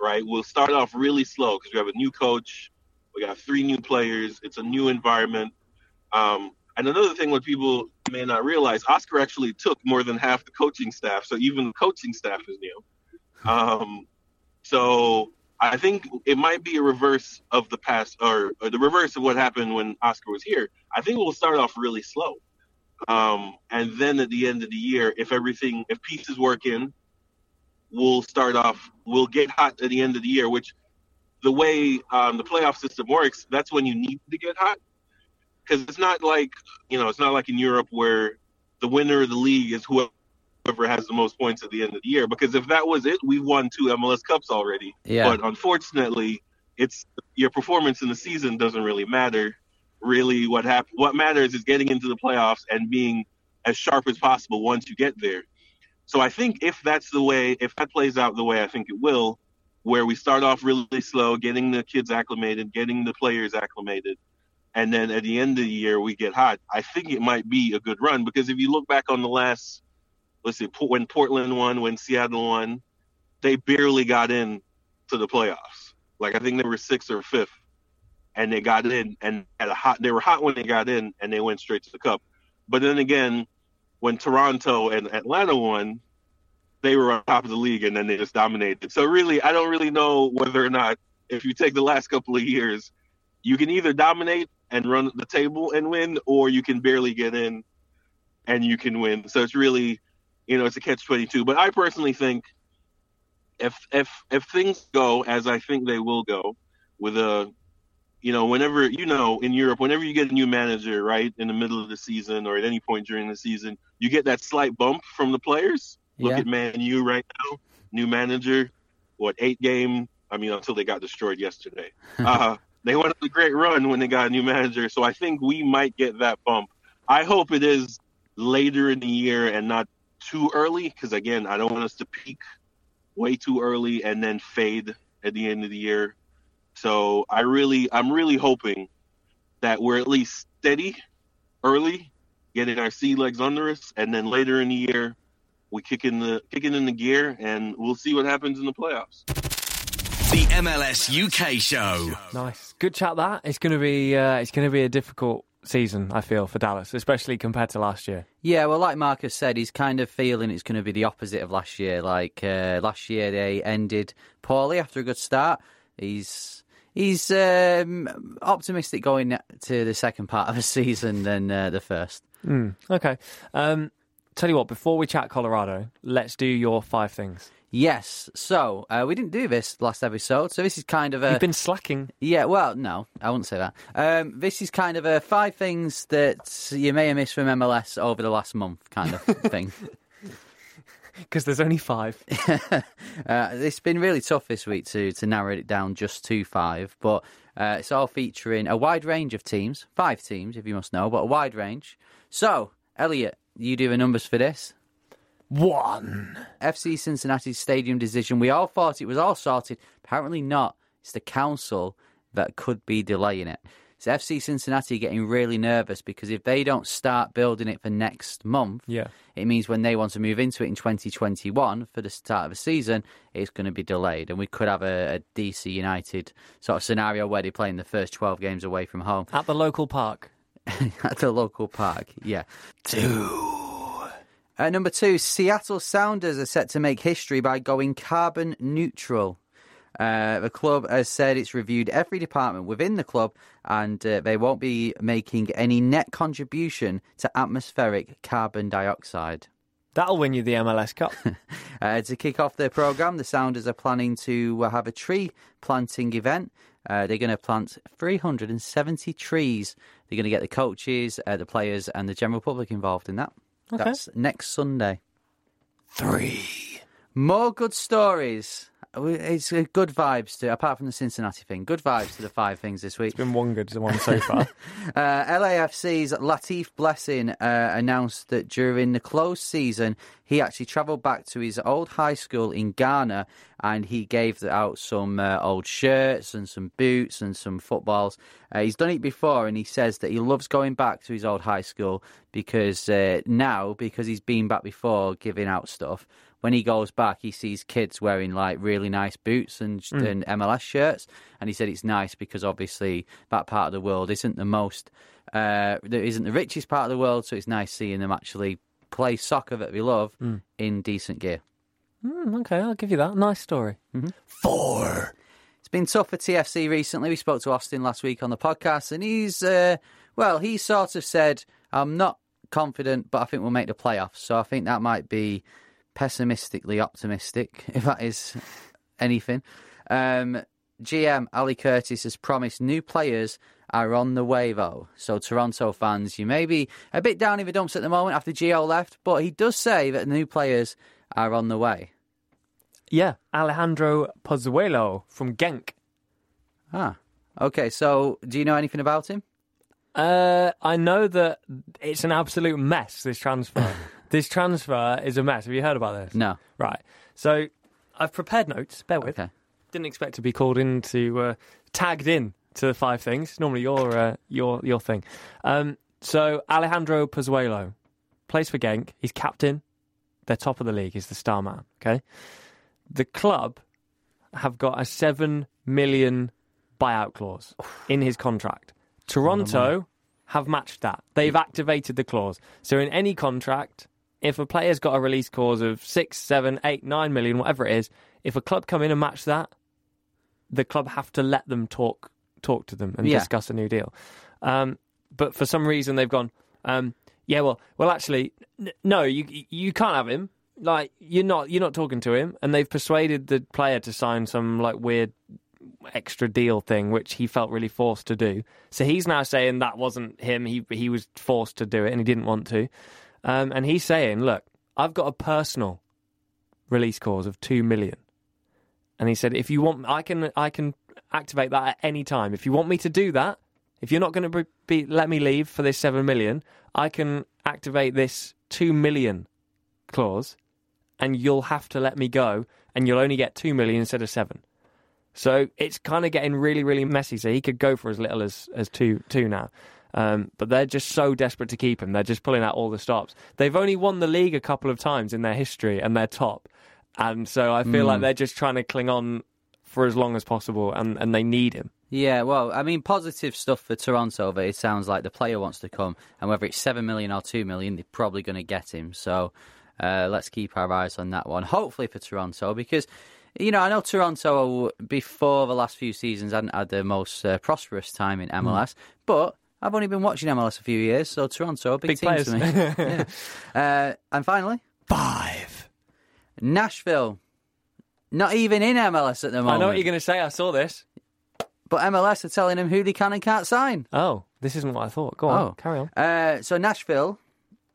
right? We'll start off really slow because we have a new coach, we got three new players, it's a new environment. Um, and another thing, what people may not realize, Oscar actually took more than half the coaching staff, so even the coaching staff is new. Um, so I think it might be a reverse of the past, or, or, the reverse of what happened when Oscar was here. I think we'll start off really slow, um, and then at the end of the year, if everything, if pieces work in, we'll start off. We'll get hot at the end of the year, which the way um, the playoff system works, that's when you need to get hot, because it's not like you know, it's not like in Europe where the winner of the league is whoever whoever has the most points at the end of the year. Because if that was it, we've won two MLS Cups already. Yeah. But unfortunately, it's your performance in the season doesn't really matter. Really, what hap- What matters is getting into the playoffs and being as sharp as possible once you get there. So I think if that's the way, if that plays out the way I think it will, where we start off really slow, getting the kids acclimated, getting the players acclimated, and then at the end of the year we get hot. I think it might be a good run because if you look back on the last let's see, when Portland won, when Seattle won, they barely got in to the playoffs. Like I think they were sixth or fifth, and they got in and a hot. They were hot when they got in, and they went straight to the cup. But then again, when Toronto and Atlanta won, they were on top of the league, and then they just dominated. So really, I don't really know whether or not if you take the last couple of years, you can either dominate and run the table and win, or you can barely get in and you can win. So it's really you know, it's a catch twenty two. But I personally think if if if things go as I think they will go, with a you know, whenever you know in Europe, whenever you get a new manager, right, in the middle of the season or at any point during the season, you get that slight bump from the players. Look yeah. at Man U right now, new manager, what eight game? I mean, until they got destroyed yesterday. uh, they went on a great run when they got a new manager. So I think we might get that bump. I hope it is later in the year and not too early, because again, I don't want us to peak way too early and then fade at the end of the year. So I really, I'm really hoping that we're at least steady early, getting our sea legs under us, and then later in the year we kick in the kicking in the gear, and we'll see what happens in the playoffs. The MLS UK show. Nice, good chat. That it's going to be uh, it's going to be a difficult season. I feel for Dallas, especially compared to last year. Yeah, well, like Marcus said, he's kind of feeling it's going to be the opposite of last year. Like uh, last year, they ended poorly after a good start. He's he's um, optimistic going to the second part of the season than uh, the first. Mm, okay. Um, tell you what, before we chat Colorado, let's do your five things. Yes. So uh, we didn't do this last episode, so this is kind of a. You've been slacking. Yeah. Well, no, I wouldn't say that. Um, this is kind of a five things that you may have missed from MLS over the last month, kind of thing. Because there's only five. uh, it's been really tough this week to to narrow it down just to five, but uh, it's all featuring a wide range of teams, five teams, if you must know, but a wide range. So, Elliot, you do the numbers for this. One. FC Cincinnati stadium decision. We all thought it was all sorted. Apparently not. It's the council that could be delaying it. So FC Cincinnati getting really nervous because if they don't start building it for next month, yeah. it means when they want to move into it in 2021 for the start of the season, it's going to be delayed. And we could have a, a DC United sort of scenario where they're playing the first 12 games away from home. At the local park. At the local park, yeah. Two. At number two, Seattle Sounders are set to make history by going carbon neutral. Uh, the club has said it's reviewed every department within the club and uh, they won't be making any net contribution to atmospheric carbon dioxide. That'll win you the MLS Cup. uh, to kick off their programme, the Sounders are planning to uh, have a tree planting event. Uh, they're going to plant 370 trees. They're going to get the coaches, uh, the players, and the general public involved in that. Okay. That's next Sunday. Three. More good stories. It's good vibes to, apart from the Cincinnati thing, good vibes to the five things this week. It's been one good one so far. uh, LAFC's Latif Blessing uh, announced that during the closed season, he actually travelled back to his old high school in Ghana and he gave out some uh, old shirts and some boots and some footballs. Uh, he's done it before and he says that he loves going back to his old high school because uh, now, because he's been back before giving out stuff, when he goes back, he sees kids wearing like really nice boots and, mm. and MLS shirts, and he said it's nice because obviously that part of the world isn't the most, uh, isn't the richest part of the world, so it's nice seeing them actually play soccer that we love mm. in decent gear. Mm, okay, I'll give you that. Nice story. Mm-hmm. Four. It's been tough for TFC recently. We spoke to Austin last week on the podcast, and he's, uh, well, he sort of said, I'm not confident, but I think we'll make the playoffs. So I think that might be pessimistically optimistic, if that is anything. Um, GM Ali Curtis has promised new players are on the way, though. So, Toronto fans, you may be a bit down in the dumps at the moment after Gio left, but he does say that new players are on the way. Yeah, Alejandro Pozuelo from Genk. Ah, okay. So, do you know anything about him? Uh, I know that it's an absolute mess, this transfer. this transfer is a mess. Have you heard about this? No. Right. So I've prepared notes. Bear with. Okay. Didn't expect to be called in to uh, tagged in to the five things. Normally your uh, your your thing. Um, so Alejandro Pozuelo plays for Genk. He's captain. They're top of the league. He's the star man. Okay. The club have got a seven million buyout clause in his contract. Toronto have matched that. They've activated the clause. So in any contract, if a player's got a release clause of six, seven, eight, nine million, whatever it is, if a club come in and match that, the club have to let them talk talk to them and Yeah. discuss a new deal. Um, but for some reason they've gone, um, yeah, well, well, actually, n- no, you you can't have him. Like you're not you're not talking to him, and they've persuaded the player to sign some like weird extra deal thing, which he felt really forced to do. So he's now saying that wasn't him. He he was forced to do it, and he didn't want to. Um, and he's saying, look, I've got a personal release clause of two million, and he said, if you want, I can I can activate that at any time. If you want me to do that, if you're not going to be, let me leave for this seven million, I can activate this two million clause, and you'll have to let me go, and you'll only get two million instead of seven. So it's kind of getting really, really messy. So he could go for as little as as two two now. Um, but they're just so desperate to keep him. They're just pulling out all the stops. They've only won the league a couple of times in their history, and they're top. And so I feel Mm. like they're just trying to cling on for as long as possible, and, and they need him. Yeah, well, I mean, positive stuff for Toronto, but it sounds like the player wants to come, and whether it's seven million or two million, they're probably going to get him. So uh, let's keep our eyes on that one. Hopefully for Toronto, because you know I know Toronto before the last few seasons hadn't had the most uh, prosperous time in MLS, but I've only been watching MLS a few years, so Toronto, a big, Big team players. to me. yeah. uh, and finally, Five. Nashville. Not even in MLS at the moment. I know what you're going to say. I saw this. But MLS are telling him who they can and can't sign. Oh, this isn't what I thought. Go on, Oh. carry on. Uh, so Nashville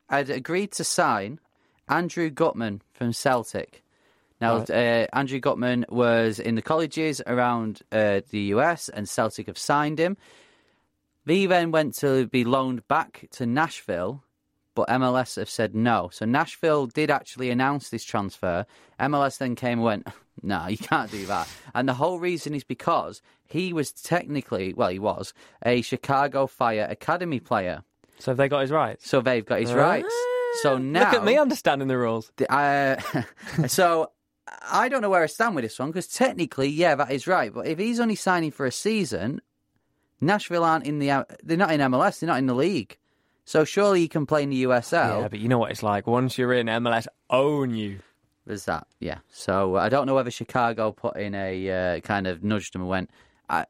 had agreed to sign Andrew Gutman from Celtic. Now, Right. uh, Andrew Gutman was in the colleges around uh, the US, and Celtic have signed him. He then went to be loaned back to Nashville, but MLS have said no. So Nashville did actually announce this transfer. MLS then came and went, no, you can't do that. And the whole reason is because he was technically, well, he was a Chicago Fire Academy player. So have they got his rights? So they've got his rights. So now Look at me understanding the rules. uh, so I don't know where I stand with this one because technically, yeah, that is right. But if he's only signing for a season, Nashville aren't in the they're not in MLS, they're not in the league. So surely you can play in the USL. Yeah, but you know what it's like. Once you're in, MLS own you. There's that, yeah. So I don't know whether Chicago put in a uh, kind of nudged him and went, I,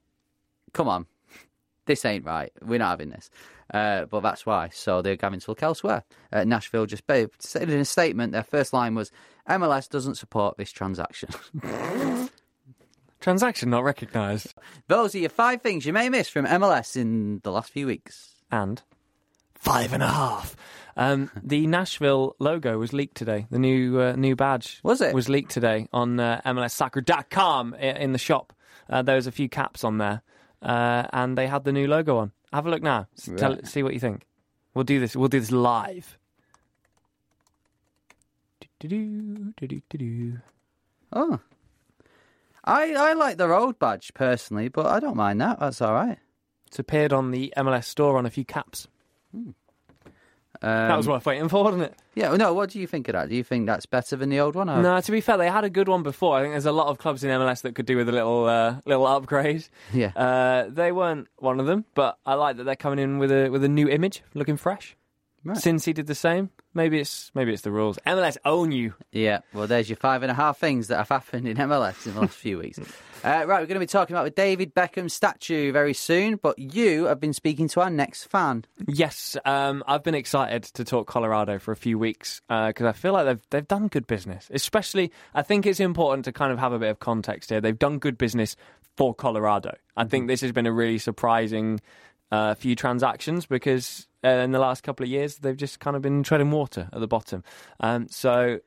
"Come on, this ain't right. We're not having this." Uh, but that's why. So they're having to look elsewhere. Uh, Nashville just said in a statement. Their first line was, "MLS doesn't support this transaction." Transaction not recognised. Those are your five things you may miss from MLS in the last few weeks. And five and a half. Um, the Nashville logo was leaked today. The new uh, new badge Was it? was leaked today on uh, MLSsoccer.com in the shop. Uh, there was a few caps on there, uh, and they had the new logo on. Have a look now. S- Tell, see what you think. We'll do this. We'll do this live. Oh, I I like the road badge personally, but I don't mind that. That's all right. It's appeared on the MLS store on a few caps. Um, that was worth waiting for, wasn't it? Yeah. No. What do you think of that? Do you think that's better than the old one? Or? No, to be fair, they had a good one before. I think there's a lot of clubs in MLS that could do with a little uh, little upgrade. Yeah. Uh, they weren't one of them, but I like that they're coming in with a with a new image, looking fresh. Right. Since he did the same, maybe it's maybe it's the rules. MLS own you. Yeah, well, there's your five and a half things that have happened in MLS in the last few weeks. Uh, right, we're going to be talking about the David Beckham statue very soon, but you have been speaking to our next fan. Yes, um, I've been excited to talk Colorado for a few weeks because I feel like they've they've done good business. Especially, I think it's important to kind of have a bit of context here. They've done good business for Colorado. I think this has been a really surprising uh, few transactions because uh, in the last couple of years they've just kind of been treading water at the bottom. Um, so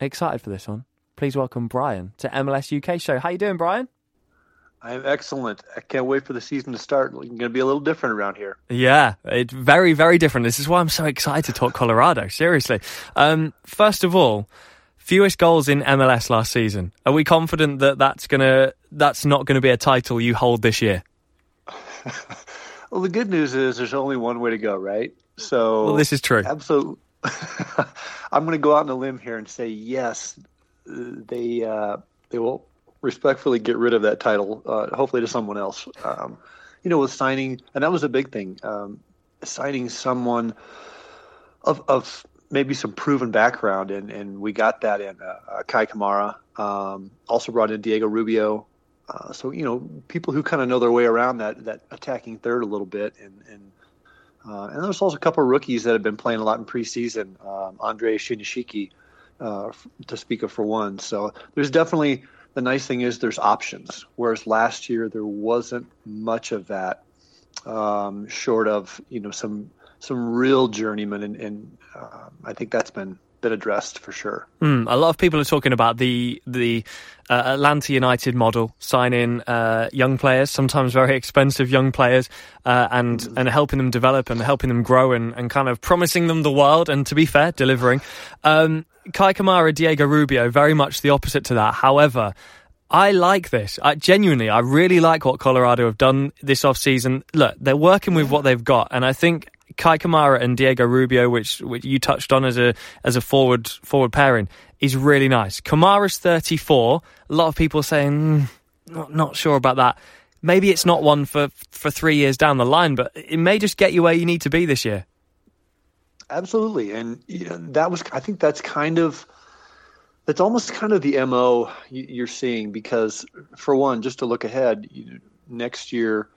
excited for this one. Please welcome Brian to MLS UK show. How you doing, Brian? I'm excellent. I can't wait for the season to start. It's going to be a little different around here. Yeah, it's very, very different. This is why I'm so excited to talk Colorado. Seriously. Um, first of all, fewest goals in MLS last season. Are we confident that that's gonna that's not going to be a title you hold this year? Well, the good news is there's only one way to go, right? So Well, this is true. Absolutely. I'm going to go out on a limb here and say yes. They uh, they will respectfully get rid of that title, uh, hopefully to someone else. Um, you know, with signing, and that was a big thing. Um, signing someone of of maybe some proven background, and, and we got that in uh, uh, Kei Kamara. Um, also brought in Diego Rubio. Uh, so you know, people who kind of know their way around that that attacking third a little bit, and and uh, and there's also a couple of rookies that have been playing a lot in preseason. Um, Andre Shinyashiki, uh, to speak of for one. So there's definitely the nice thing is there's options, whereas last year there wasn't much of that, um, short of you know some some real journeyman, and, and uh, I think that's been been addressed for sure. Mm, a lot of people are talking about the the uh, Atlanta United model, signing uh, young players, sometimes very expensive young players, uh, and and helping them develop and helping them grow and, and kind of promising them the world. And to be fair, delivering. Um, Kei Kamara, Diego Rubio, very much the opposite to that. However. I like this. I, genuinely, I really like what Colorado have done this offseason. Look, they're working with what they've got, and I think Kei Kamara and Diego Rubio, which, which you touched on as a as a forward forward pairing, is really nice. Kamara's 34. A lot of people saying mm, not not sure about that. Maybe it's not one for for three years down the line, but it may just get you where you need to be this year. Absolutely, and you know, that was I think that's kind of that's almost kind of the mo you're seeing because for one, just to look ahead, next year,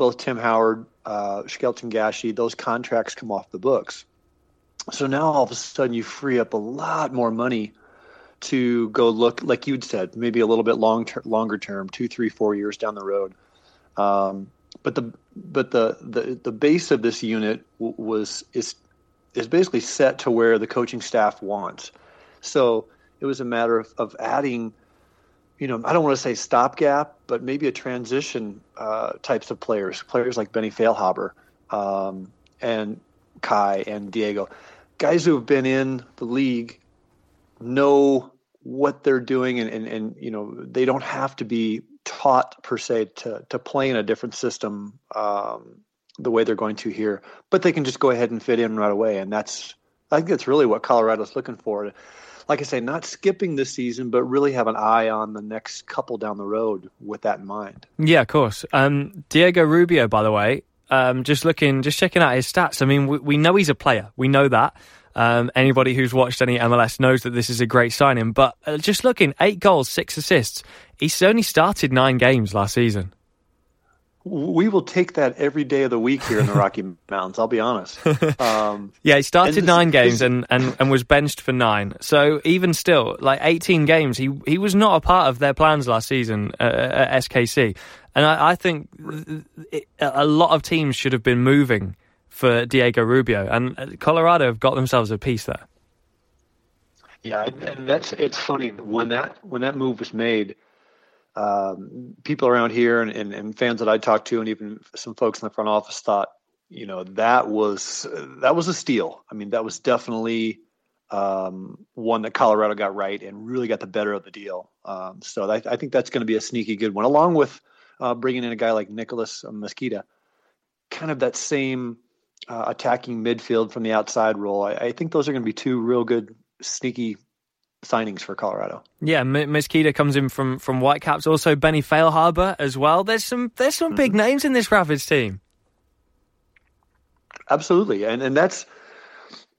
both Tim Howard, uh, Shkelzen Gashi, those contracts come off the books. So now all of a sudden you free up a lot more money to go look, like you'd said, maybe a little bit long ter- longer term, two, three, four years down the road. Um, but the but the, the the base of this unit w- was is is basically set to where the coaching staff wants. So it was a matter of, of adding, you know, I don't want to say stopgap, but maybe a transition uh, types of players, players like Benny Feilhaber um, and Kei and Diego, guys who have been in the league know what they're doing and, and, and you know they don't have to be taught per se to to play in a different system um, the way they're going to here, but they can just go ahead and fit in right away, and that's I think that's really what Colorado's looking for. Like I say, not skipping this season, but really have an eye on the next couple down the road with that in mind. Yeah, of course. Um, Diego Rubio, by the way, um, just looking, just checking out his stats. I mean, we, we know he's a player. We know that. Um, anybody who's watched any MLS knows that this is a great signing. But uh, just looking, eight goals, six assists. He's only started nine games last season. We will take that every day of the week here in the Rocky Mountains. I'll be honest. Um, yeah, he started nine games and, and, and was benched for nine. So even still, like 18 games, he he was not a part of their plans last season uh, at SKC. And I, I think it, a lot of teams should have been moving for Diego Rubio, and Colorado have got themselves a piece there. Yeah, and that's it's funny when that when that move was made um, people around here and, and, and, fans that I talked to, and even some folks in the front office thought, you know, that was that was a steal. I mean, that was definitely um, one that Colorado got right and really got the better of the deal. Um, so I, I, think that's going to be a sneaky good one, along with uh, bringing in a guy like Nicholas Mezquida, kind of that same uh, attacking midfield from the outside role. I, I think those are going to be two real good sneaky signings for Colorado. Yeah, M- comes in from from Whitecaps. Also, Benny Feilhaber as well. There's some there's some big mm-hmm. names in this Rapids team. Absolutely, and and that's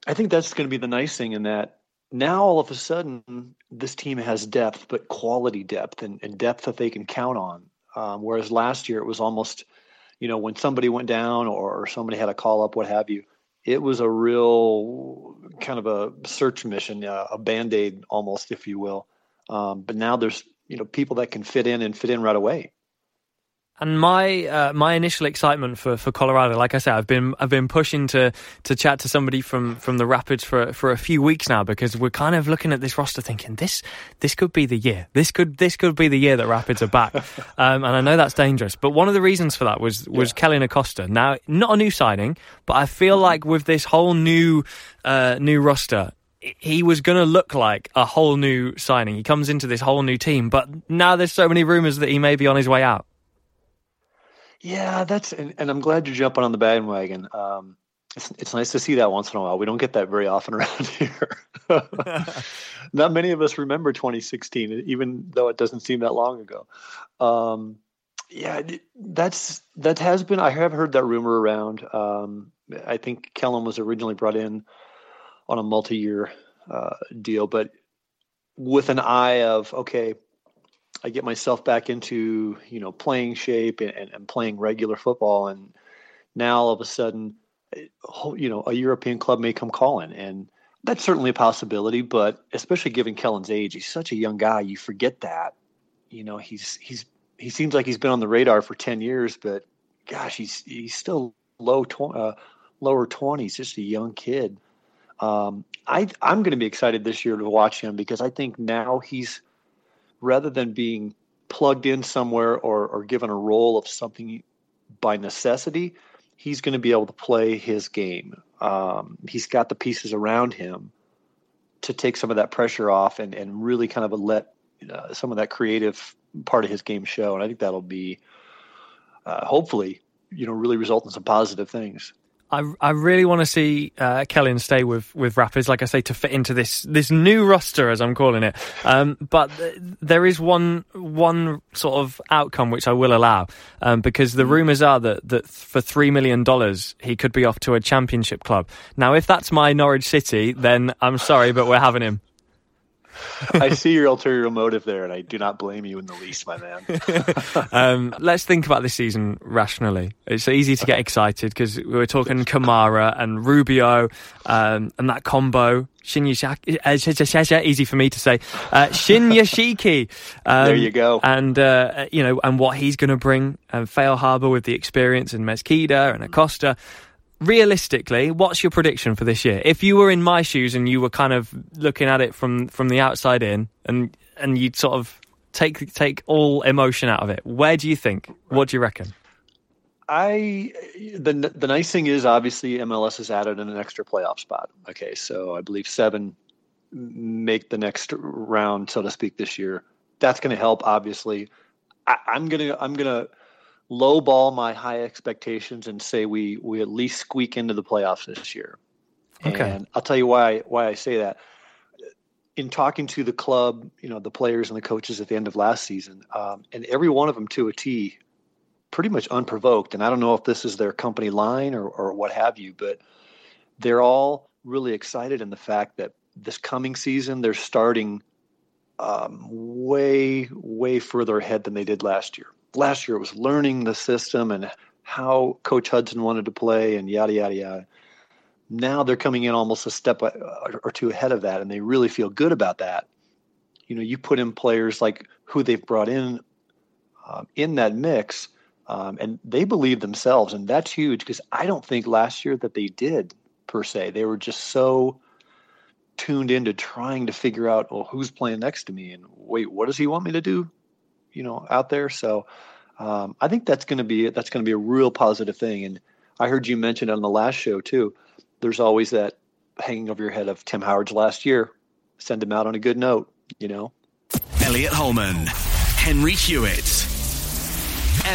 I think that's going to be the nice thing in that now all of a sudden this team has depth, but quality depth and, and depth that they can count on. Um, whereas last year it was almost, you know, when somebody went down or, or somebody had a call up, what have you, it was a real kind of a search mission, uh, a band aid almost, if you will. Um, but now there's you know people that can fit in and fit in right away. And my uh, my initial excitement for, for Colorado, like I said, I've been I've been pushing to to chat to somebody from, from the Rapids for for a few weeks now because we're kind of looking at this roster thinking this this could be the year. This could this could be the year that Rapids are back. um, and I know that's dangerous, but one of the reasons for that was was yeah. Acosta. Now, not a new signing, but I feel mm-hmm. like with this whole new uh, new roster, he was going to look like a whole new signing. He comes into this whole new team, but now there's so many rumors that he may be on his way out. Yeah, that's and, and, I'm glad you're jumping on the bandwagon. Um, it's it's nice to see that once in a while. We don't get that very often around here. Not many of us remember 2016, even though it doesn't seem that long ago. Um, yeah, that's that has been. I have heard that rumor around. Um, I think Kellyn was originally brought in on a multi-year uh, deal, but with an eye of okay, I get myself back into you know playing shape and, and, playing regular football, and now all of a sudden, you know, a European club may come calling, and that's certainly a possibility. But especially given Kellyn's age, he's such a young guy. You forget that. You know, he's he's he seems like he's been on the radar for ten years, but gosh, he's he's still low tw- uh, lower twenties, just a young kid. Um, I, I'm going to be excited this year to watch him because I think now he's rather than being plugged in somewhere or, or given a role of something by necessity, he's going to be able to play his game. Um, he's got the pieces around him to take some of that pressure off and, and really kind of let uh, some of that creative part of his game show. And I think that'll be uh, hopefully, you know, really result in some positive things. I, I really want to see uh, stay with, with Rapids, like I say, to fit into this this new roster, as I'm calling it. Um, but th- there is one one sort of outcome which I will allow, um, because the rumours are that, that for $3 million he could be off to a championship club. Now, if that's my Norwich City, then I'm sorry, but we're having him. I see your ulterior motive there, and I do not blame you in the least, my man. um, let's think about this season rationally. It's easy to get excited because we were talking Kamara and Rubio um, and that combo. Shinyashiki, uh, easy for me to say. Uh, Shinyashiki. Um, there you go. And, uh, you know, and what he's going to bring. And Feilhaber with the experience and Mezquida and Acosta realistically, what's your prediction for this year? If you were in my shoes and you were kind of looking at it from from the outside in, and and you'd sort of take take all emotion out of it, where do you think? What do you reckon? I the the nice thing is obviously MLS has added an extra playoff spot. Okay, so I believe seven make the next round, so to speak, this year. That's going to help. Obviously, I, I'm gonna I'm gonna lowball my high expectations and say we we at least squeak into the playoffs this year. Okay. And I'll tell you why why I say that. In talking to the club, you know, the players and the coaches at the end of last season, um, and every one of them to a T, pretty much unprovoked. And I don't know if this is their company line or, or what have you, but they're all really excited in the fact that this coming season they're starting um, way, way further ahead than they did last year last year it was learning the system and how Coach Hudson wanted to play and yada yada yada. Now they're coming in almost a step or two ahead of that, and they really feel good about that. You know, you put in players like who they've brought in um, in that mix, um, and they believe themselves, and that's huge because I don't think last year that they did per se. They were just so tuned into trying to figure out, well, who's playing next to me, and wait, what does he want me to do? You know out there. So um, I think that's going to be that's going to be a real positive thing. And I heard you mention on the last show too. There's always that hanging over your head of Tim Howard's last year. Send him out on a good note, you know. Elliot Holman, Henry Hewitt,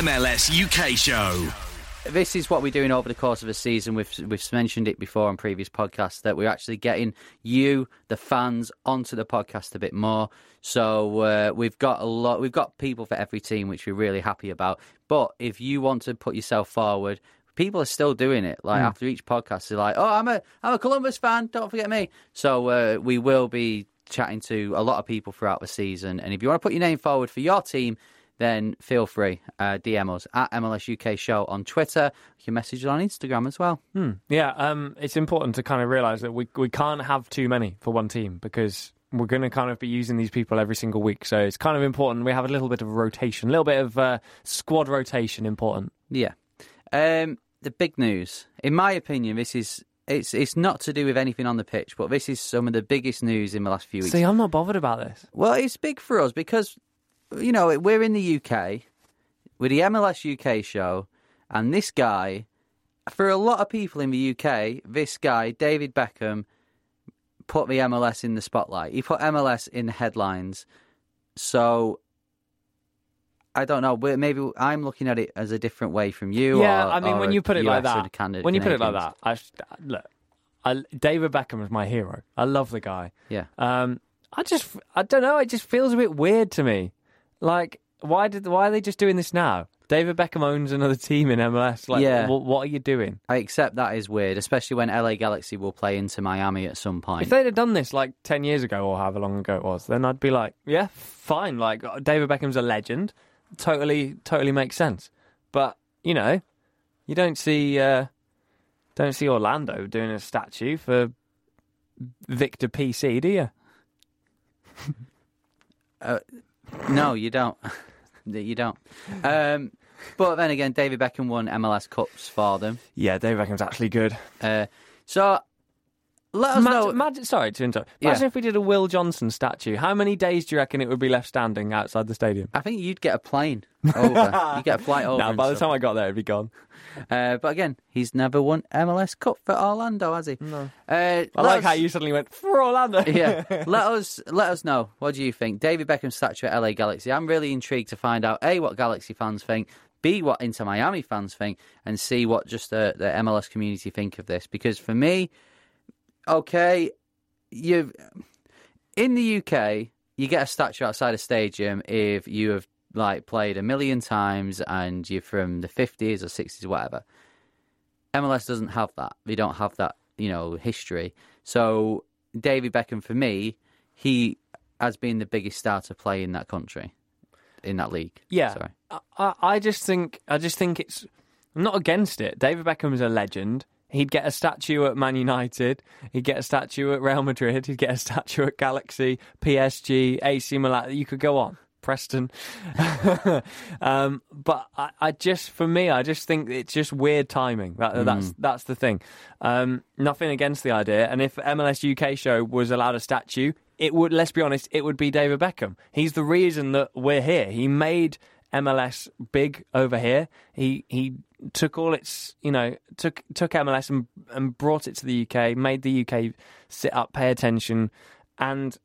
MLS UK show this is what we're doing over the course of a season. We've we've mentioned it before on previous podcasts that we're actually getting you, the fans, onto the podcast a bit more. So uh, we've got a lot. We've got people for every team, which we're really happy about. But if you want to put yourself forward, people are still doing it. Like mm. after each podcast, they're like, "Oh, I'm a I'm a Columbus fan. Don't forget me." So uh, we will be chatting to a lot of people throughout the season. And if you want to put your name forward for your team then feel free. Uh, DM us at MLS UK Show on Twitter. You can message us on Instagram as well. Hmm. Yeah, um, it's important to kind of realise that we we can't have too many for one team because we're going to kind of be using these people every single week. So it's kind of important we have a little bit of rotation, a little bit of uh, squad rotation important. Yeah. Um, the big news, in my opinion, this is it's it's not to do with anything on the pitch, but this is some of the biggest news in the last few weeks. See, I'm not bothered about this. Well, it's big for us because you know, we're in the UK with the MLS UK show, and this guy, for a lot of people in the UK, this guy, David Beckham, put the MLS in the spotlight. He put MLS in the headlines. So I don't know. Maybe I'm looking at it as a different way from you. Yeah, or, I mean, when you put it US like that, when you put it like that, I, look, I, David Beckham is my hero. I love the guy. Yeah. Um, I just, I don't know. It just feels a bit weird to me. Like, why did why are they just doing this now? David Beckham owns another team in MLS. Like, Yeah. what, what are you doing? I accept that is weird, especially when LA Galaxy will play into Miami at some point. If they'd have done this like ten years ago or however long ago it was, then I'd be like, yeah, fine. Like David Beckham's a legend. Totally, totally makes sense. But you know, you don't see uh, don't see Orlando doing a statue for Victor PC, do you? No, you don't. you don't. Um, but then again, David Beckham won MLS Cups for them. Yeah, David Beckham's actually good. Uh, so Let us Imagine, know. imagine- sorry to interrupt. Yeah. Imagine if we did a Will Johnson statue. How many days do you reckon it would be left standing outside the stadium? I think you'd get a plane over. you get a flight over. No, by the stuff. time I got there, it'd be gone. Uh, but again, he's never won MLS Cup for Orlando, has he? No. Uh, I like us- how you suddenly went for Orlando. yeah. Let us let us know. What do you think? David Beckham statue at LA Galaxy. I'm really intrigued to find out A what Galaxy fans think, B what Inter Miami fans think, and see what just the, the MLS community think of this. Because for me, okay, you in the UK, you get a statue outside a stadium if you have like played a million times and you're from the 50s or 60s or whatever. MLS doesn't have that. They don't have that, you know, history. So David Beckham, for me, he has been the biggest star to play in that country, in that league. Yeah, Sorry. I- I, I just think I just think it's. I'm not against it. David Beckham is a legend. He'd get a statue at Man United. He'd get a statue at Real Madrid. He'd get a statue at Galaxy, PSG, AC Milan. You could go on. Preston. um, but I, I just, for me, I just think it's just weird timing. That, That's that's the thing. Um, nothing against the idea. And if MLS UK show was allowed a statue, it would. Let's be honest, it would be David Beckham. He's the reason that we're here. He made MLS big over here. He he took all its you know took took MLS and and brought it to the UK, made the UK sit up, pay attention, and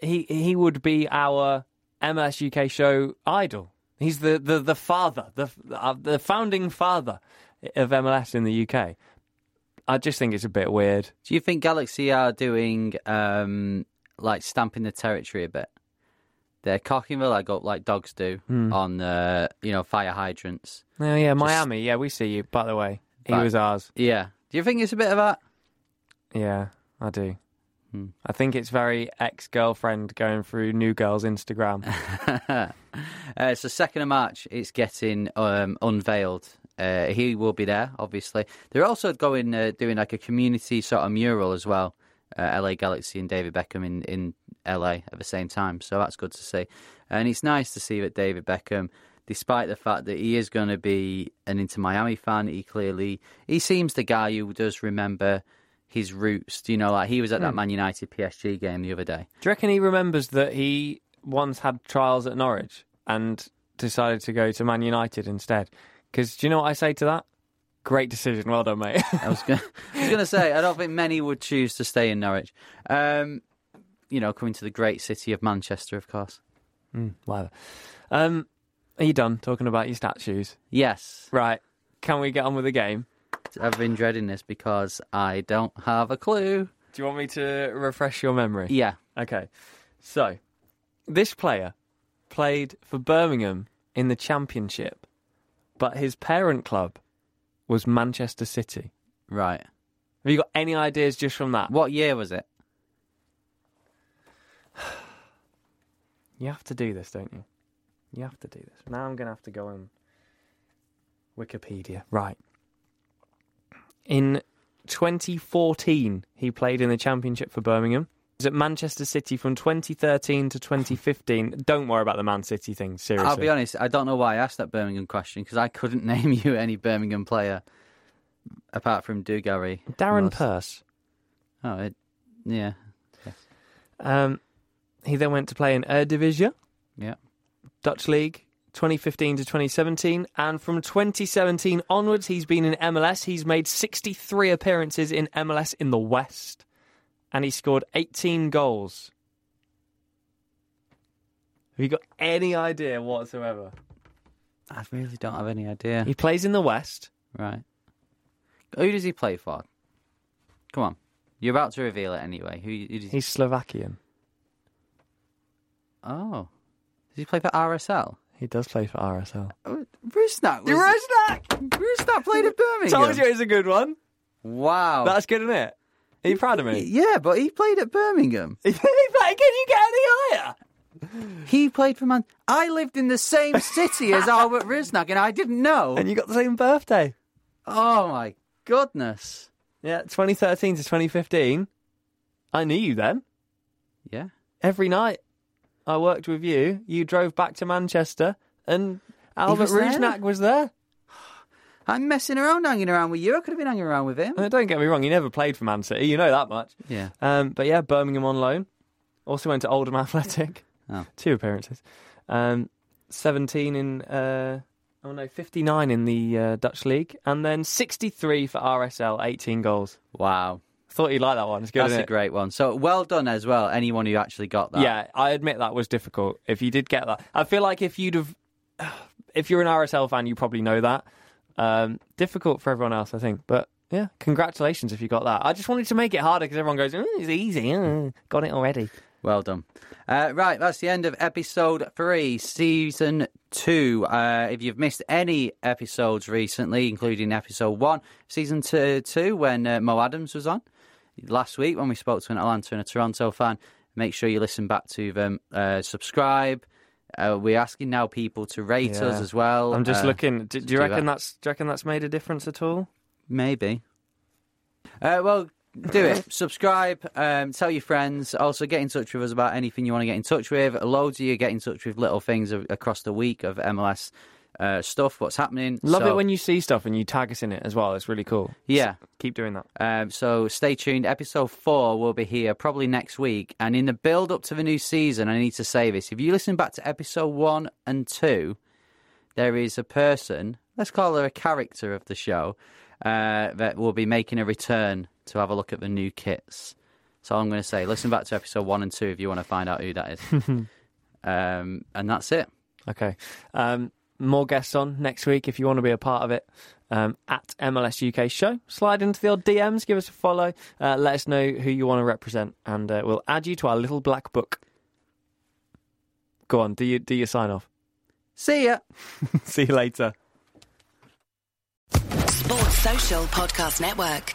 he he would be our MLS UK show idol. He's the the, the father, the uh, the founding father of MLS in the UK. I just think it's a bit weird. Do you think Galaxy are doing um, like stamping the territory a bit? They're cocking the leg up like dogs do Hmm. on uh, you know fire hydrants. Oh yeah, Miami. Yeah, we see you. By the way, he But- was ours. Yeah. Do you think it's a bit of that? Yeah, I do. Hmm. I think it's very ex girlfriend going through new girl's Instagram. uh, so second of March, it's getting um, unveiled. Uh, he will be there, obviously. They're also going uh, doing like a community sort of mural as well. Uh, LA Galaxy and David Beckham in, in LA at the same time, so that's good to see. And it's nice to see that David Beckham, despite the fact that he is going to be an Inter Miami fan, he clearly he seems the guy who does remember his roots. You know, like he was at that Hmm. Man United PSG game the other day. Do you reckon he remembers that he once had trials at Norwich and decided to go to Man United instead? Because do you know what I say to that? Great decision. Well done, mate. I was going to say, I don't think many would choose to stay in Norwich. Um, you know, coming to the great city of Manchester, of course. mm, whatever. Um, are you done talking about your statues? Yes. Right. Can we get on with the game? I've been dreading this because I don't have a clue. Do you want me to refresh your memory? Yeah. Okay. So, this player played for Birmingham in the Championship, but his parent club was Manchester City. Right. Have you got any ideas just from that? What year was it? You have to do this, don't you? You have to do this. Now I'm going to have to go on Wikipedia. Right. In 2014, he played in the Championship for Birmingham. At Manchester City from 2013 to 2015. Don't worry about the Man City thing, seriously. I'll be honest, I don't know why I asked that Birmingham question because I couldn't name you any Birmingham player apart from Dugarry. Darren Most- Purse. Oh, it, yeah. Um, he then went to play in Eredivisie, Yeah. Dutch League, 2015 to 2017, and from 2017 onwards, he's been in MLS. He's made 63 appearances in MLS in the West, and he scored 18 goals. Have you got any idea whatsoever? I really don't have any idea. He plays in the West. Right. Who does he play for? Come on. You're about to reveal it anyway. Who, who does he... He's Slovakian. Oh. Does he play for RSL? He does play for RSL. Oh, Rusnak. Was... Rusnak! Rusnak played at Birmingham. Told you it was a good one. Wow. That's good, isn't it? Are you proud of me? Yeah, but he played at Birmingham. Can you get any higher? He played for Man. I lived in the same city as Albert Rusnak, and I didn't know. And you got the same birthday. Oh my goodness. Yeah, 2013 to 2015. I knew you then. Yeah. Every night I worked with you, you drove back to Manchester and Albert was there? Rusnak was there. I'm messing around, hanging around with you. I could have been hanging around with him. Uh, don't get me wrong, he never played for Man City. You know that much. Yeah. Um, but yeah, Birmingham on loan. Also went to Oldham Athletic. Oh. Two appearances. Um, 17 in, uh, oh no, 59 in the uh, Dutch League. And then 63 for RSL, 18 goals. Wow. Thought you'd like that one. It's good, That's a it? great one. So well done as well, anyone who actually got that. Yeah, I admit that was difficult. If you did get that, I feel like if you'd have, if you're an RSL fan, you probably know that. Um, difficult for everyone else, I think. But yeah, congratulations if you got that. I just wanted to make it harder because everyone goes, oh, "It's easy." uh, got it already. Well done. Uh, right, that's the end of episode three, season two. Uh, if you've missed any episodes recently, including episode one, season two, two when uh, Mo Adams was on last week when we spoke to an Atlanta and a Toronto fan, make sure you listen back to them. Uh, subscribe. Uh, we're asking now people to rate us as well. I'm just Uh, looking. Do, do you do reckon that. that's do you reckon that's made a difference at all? Maybe. Uh, well, do it. Subscribe. Um, tell your friends. Also, get in touch with us about anything you want to get in touch with. Loads of you get in touch with little things across the week of MLS uh, stuff, what's happening. Love So- it when you see stuff and you tag us in it as well. It's really cool. Yeah. S- keep doing that. Um, so stay tuned. Episode four will be here probably next week. And in the build up to the new season, I need to say this. If you listen back to episode one and two, there is a person, let's call her a character of the show, uh, that will be making a return to have a look at the new kits. So I'm going to say, listen back to episode one and two if you want to find out who that is. um, and that's it. Okay. Um, more guests on next week if you want to be a part of it. Um, at MLS UK Show. Slide into the old DMs, give us a follow, uh, let us know who you want to represent, and uh, we'll add you to our little black book. Go on, do you do your sign off. See ya. See you later. Sports Social Podcast Network.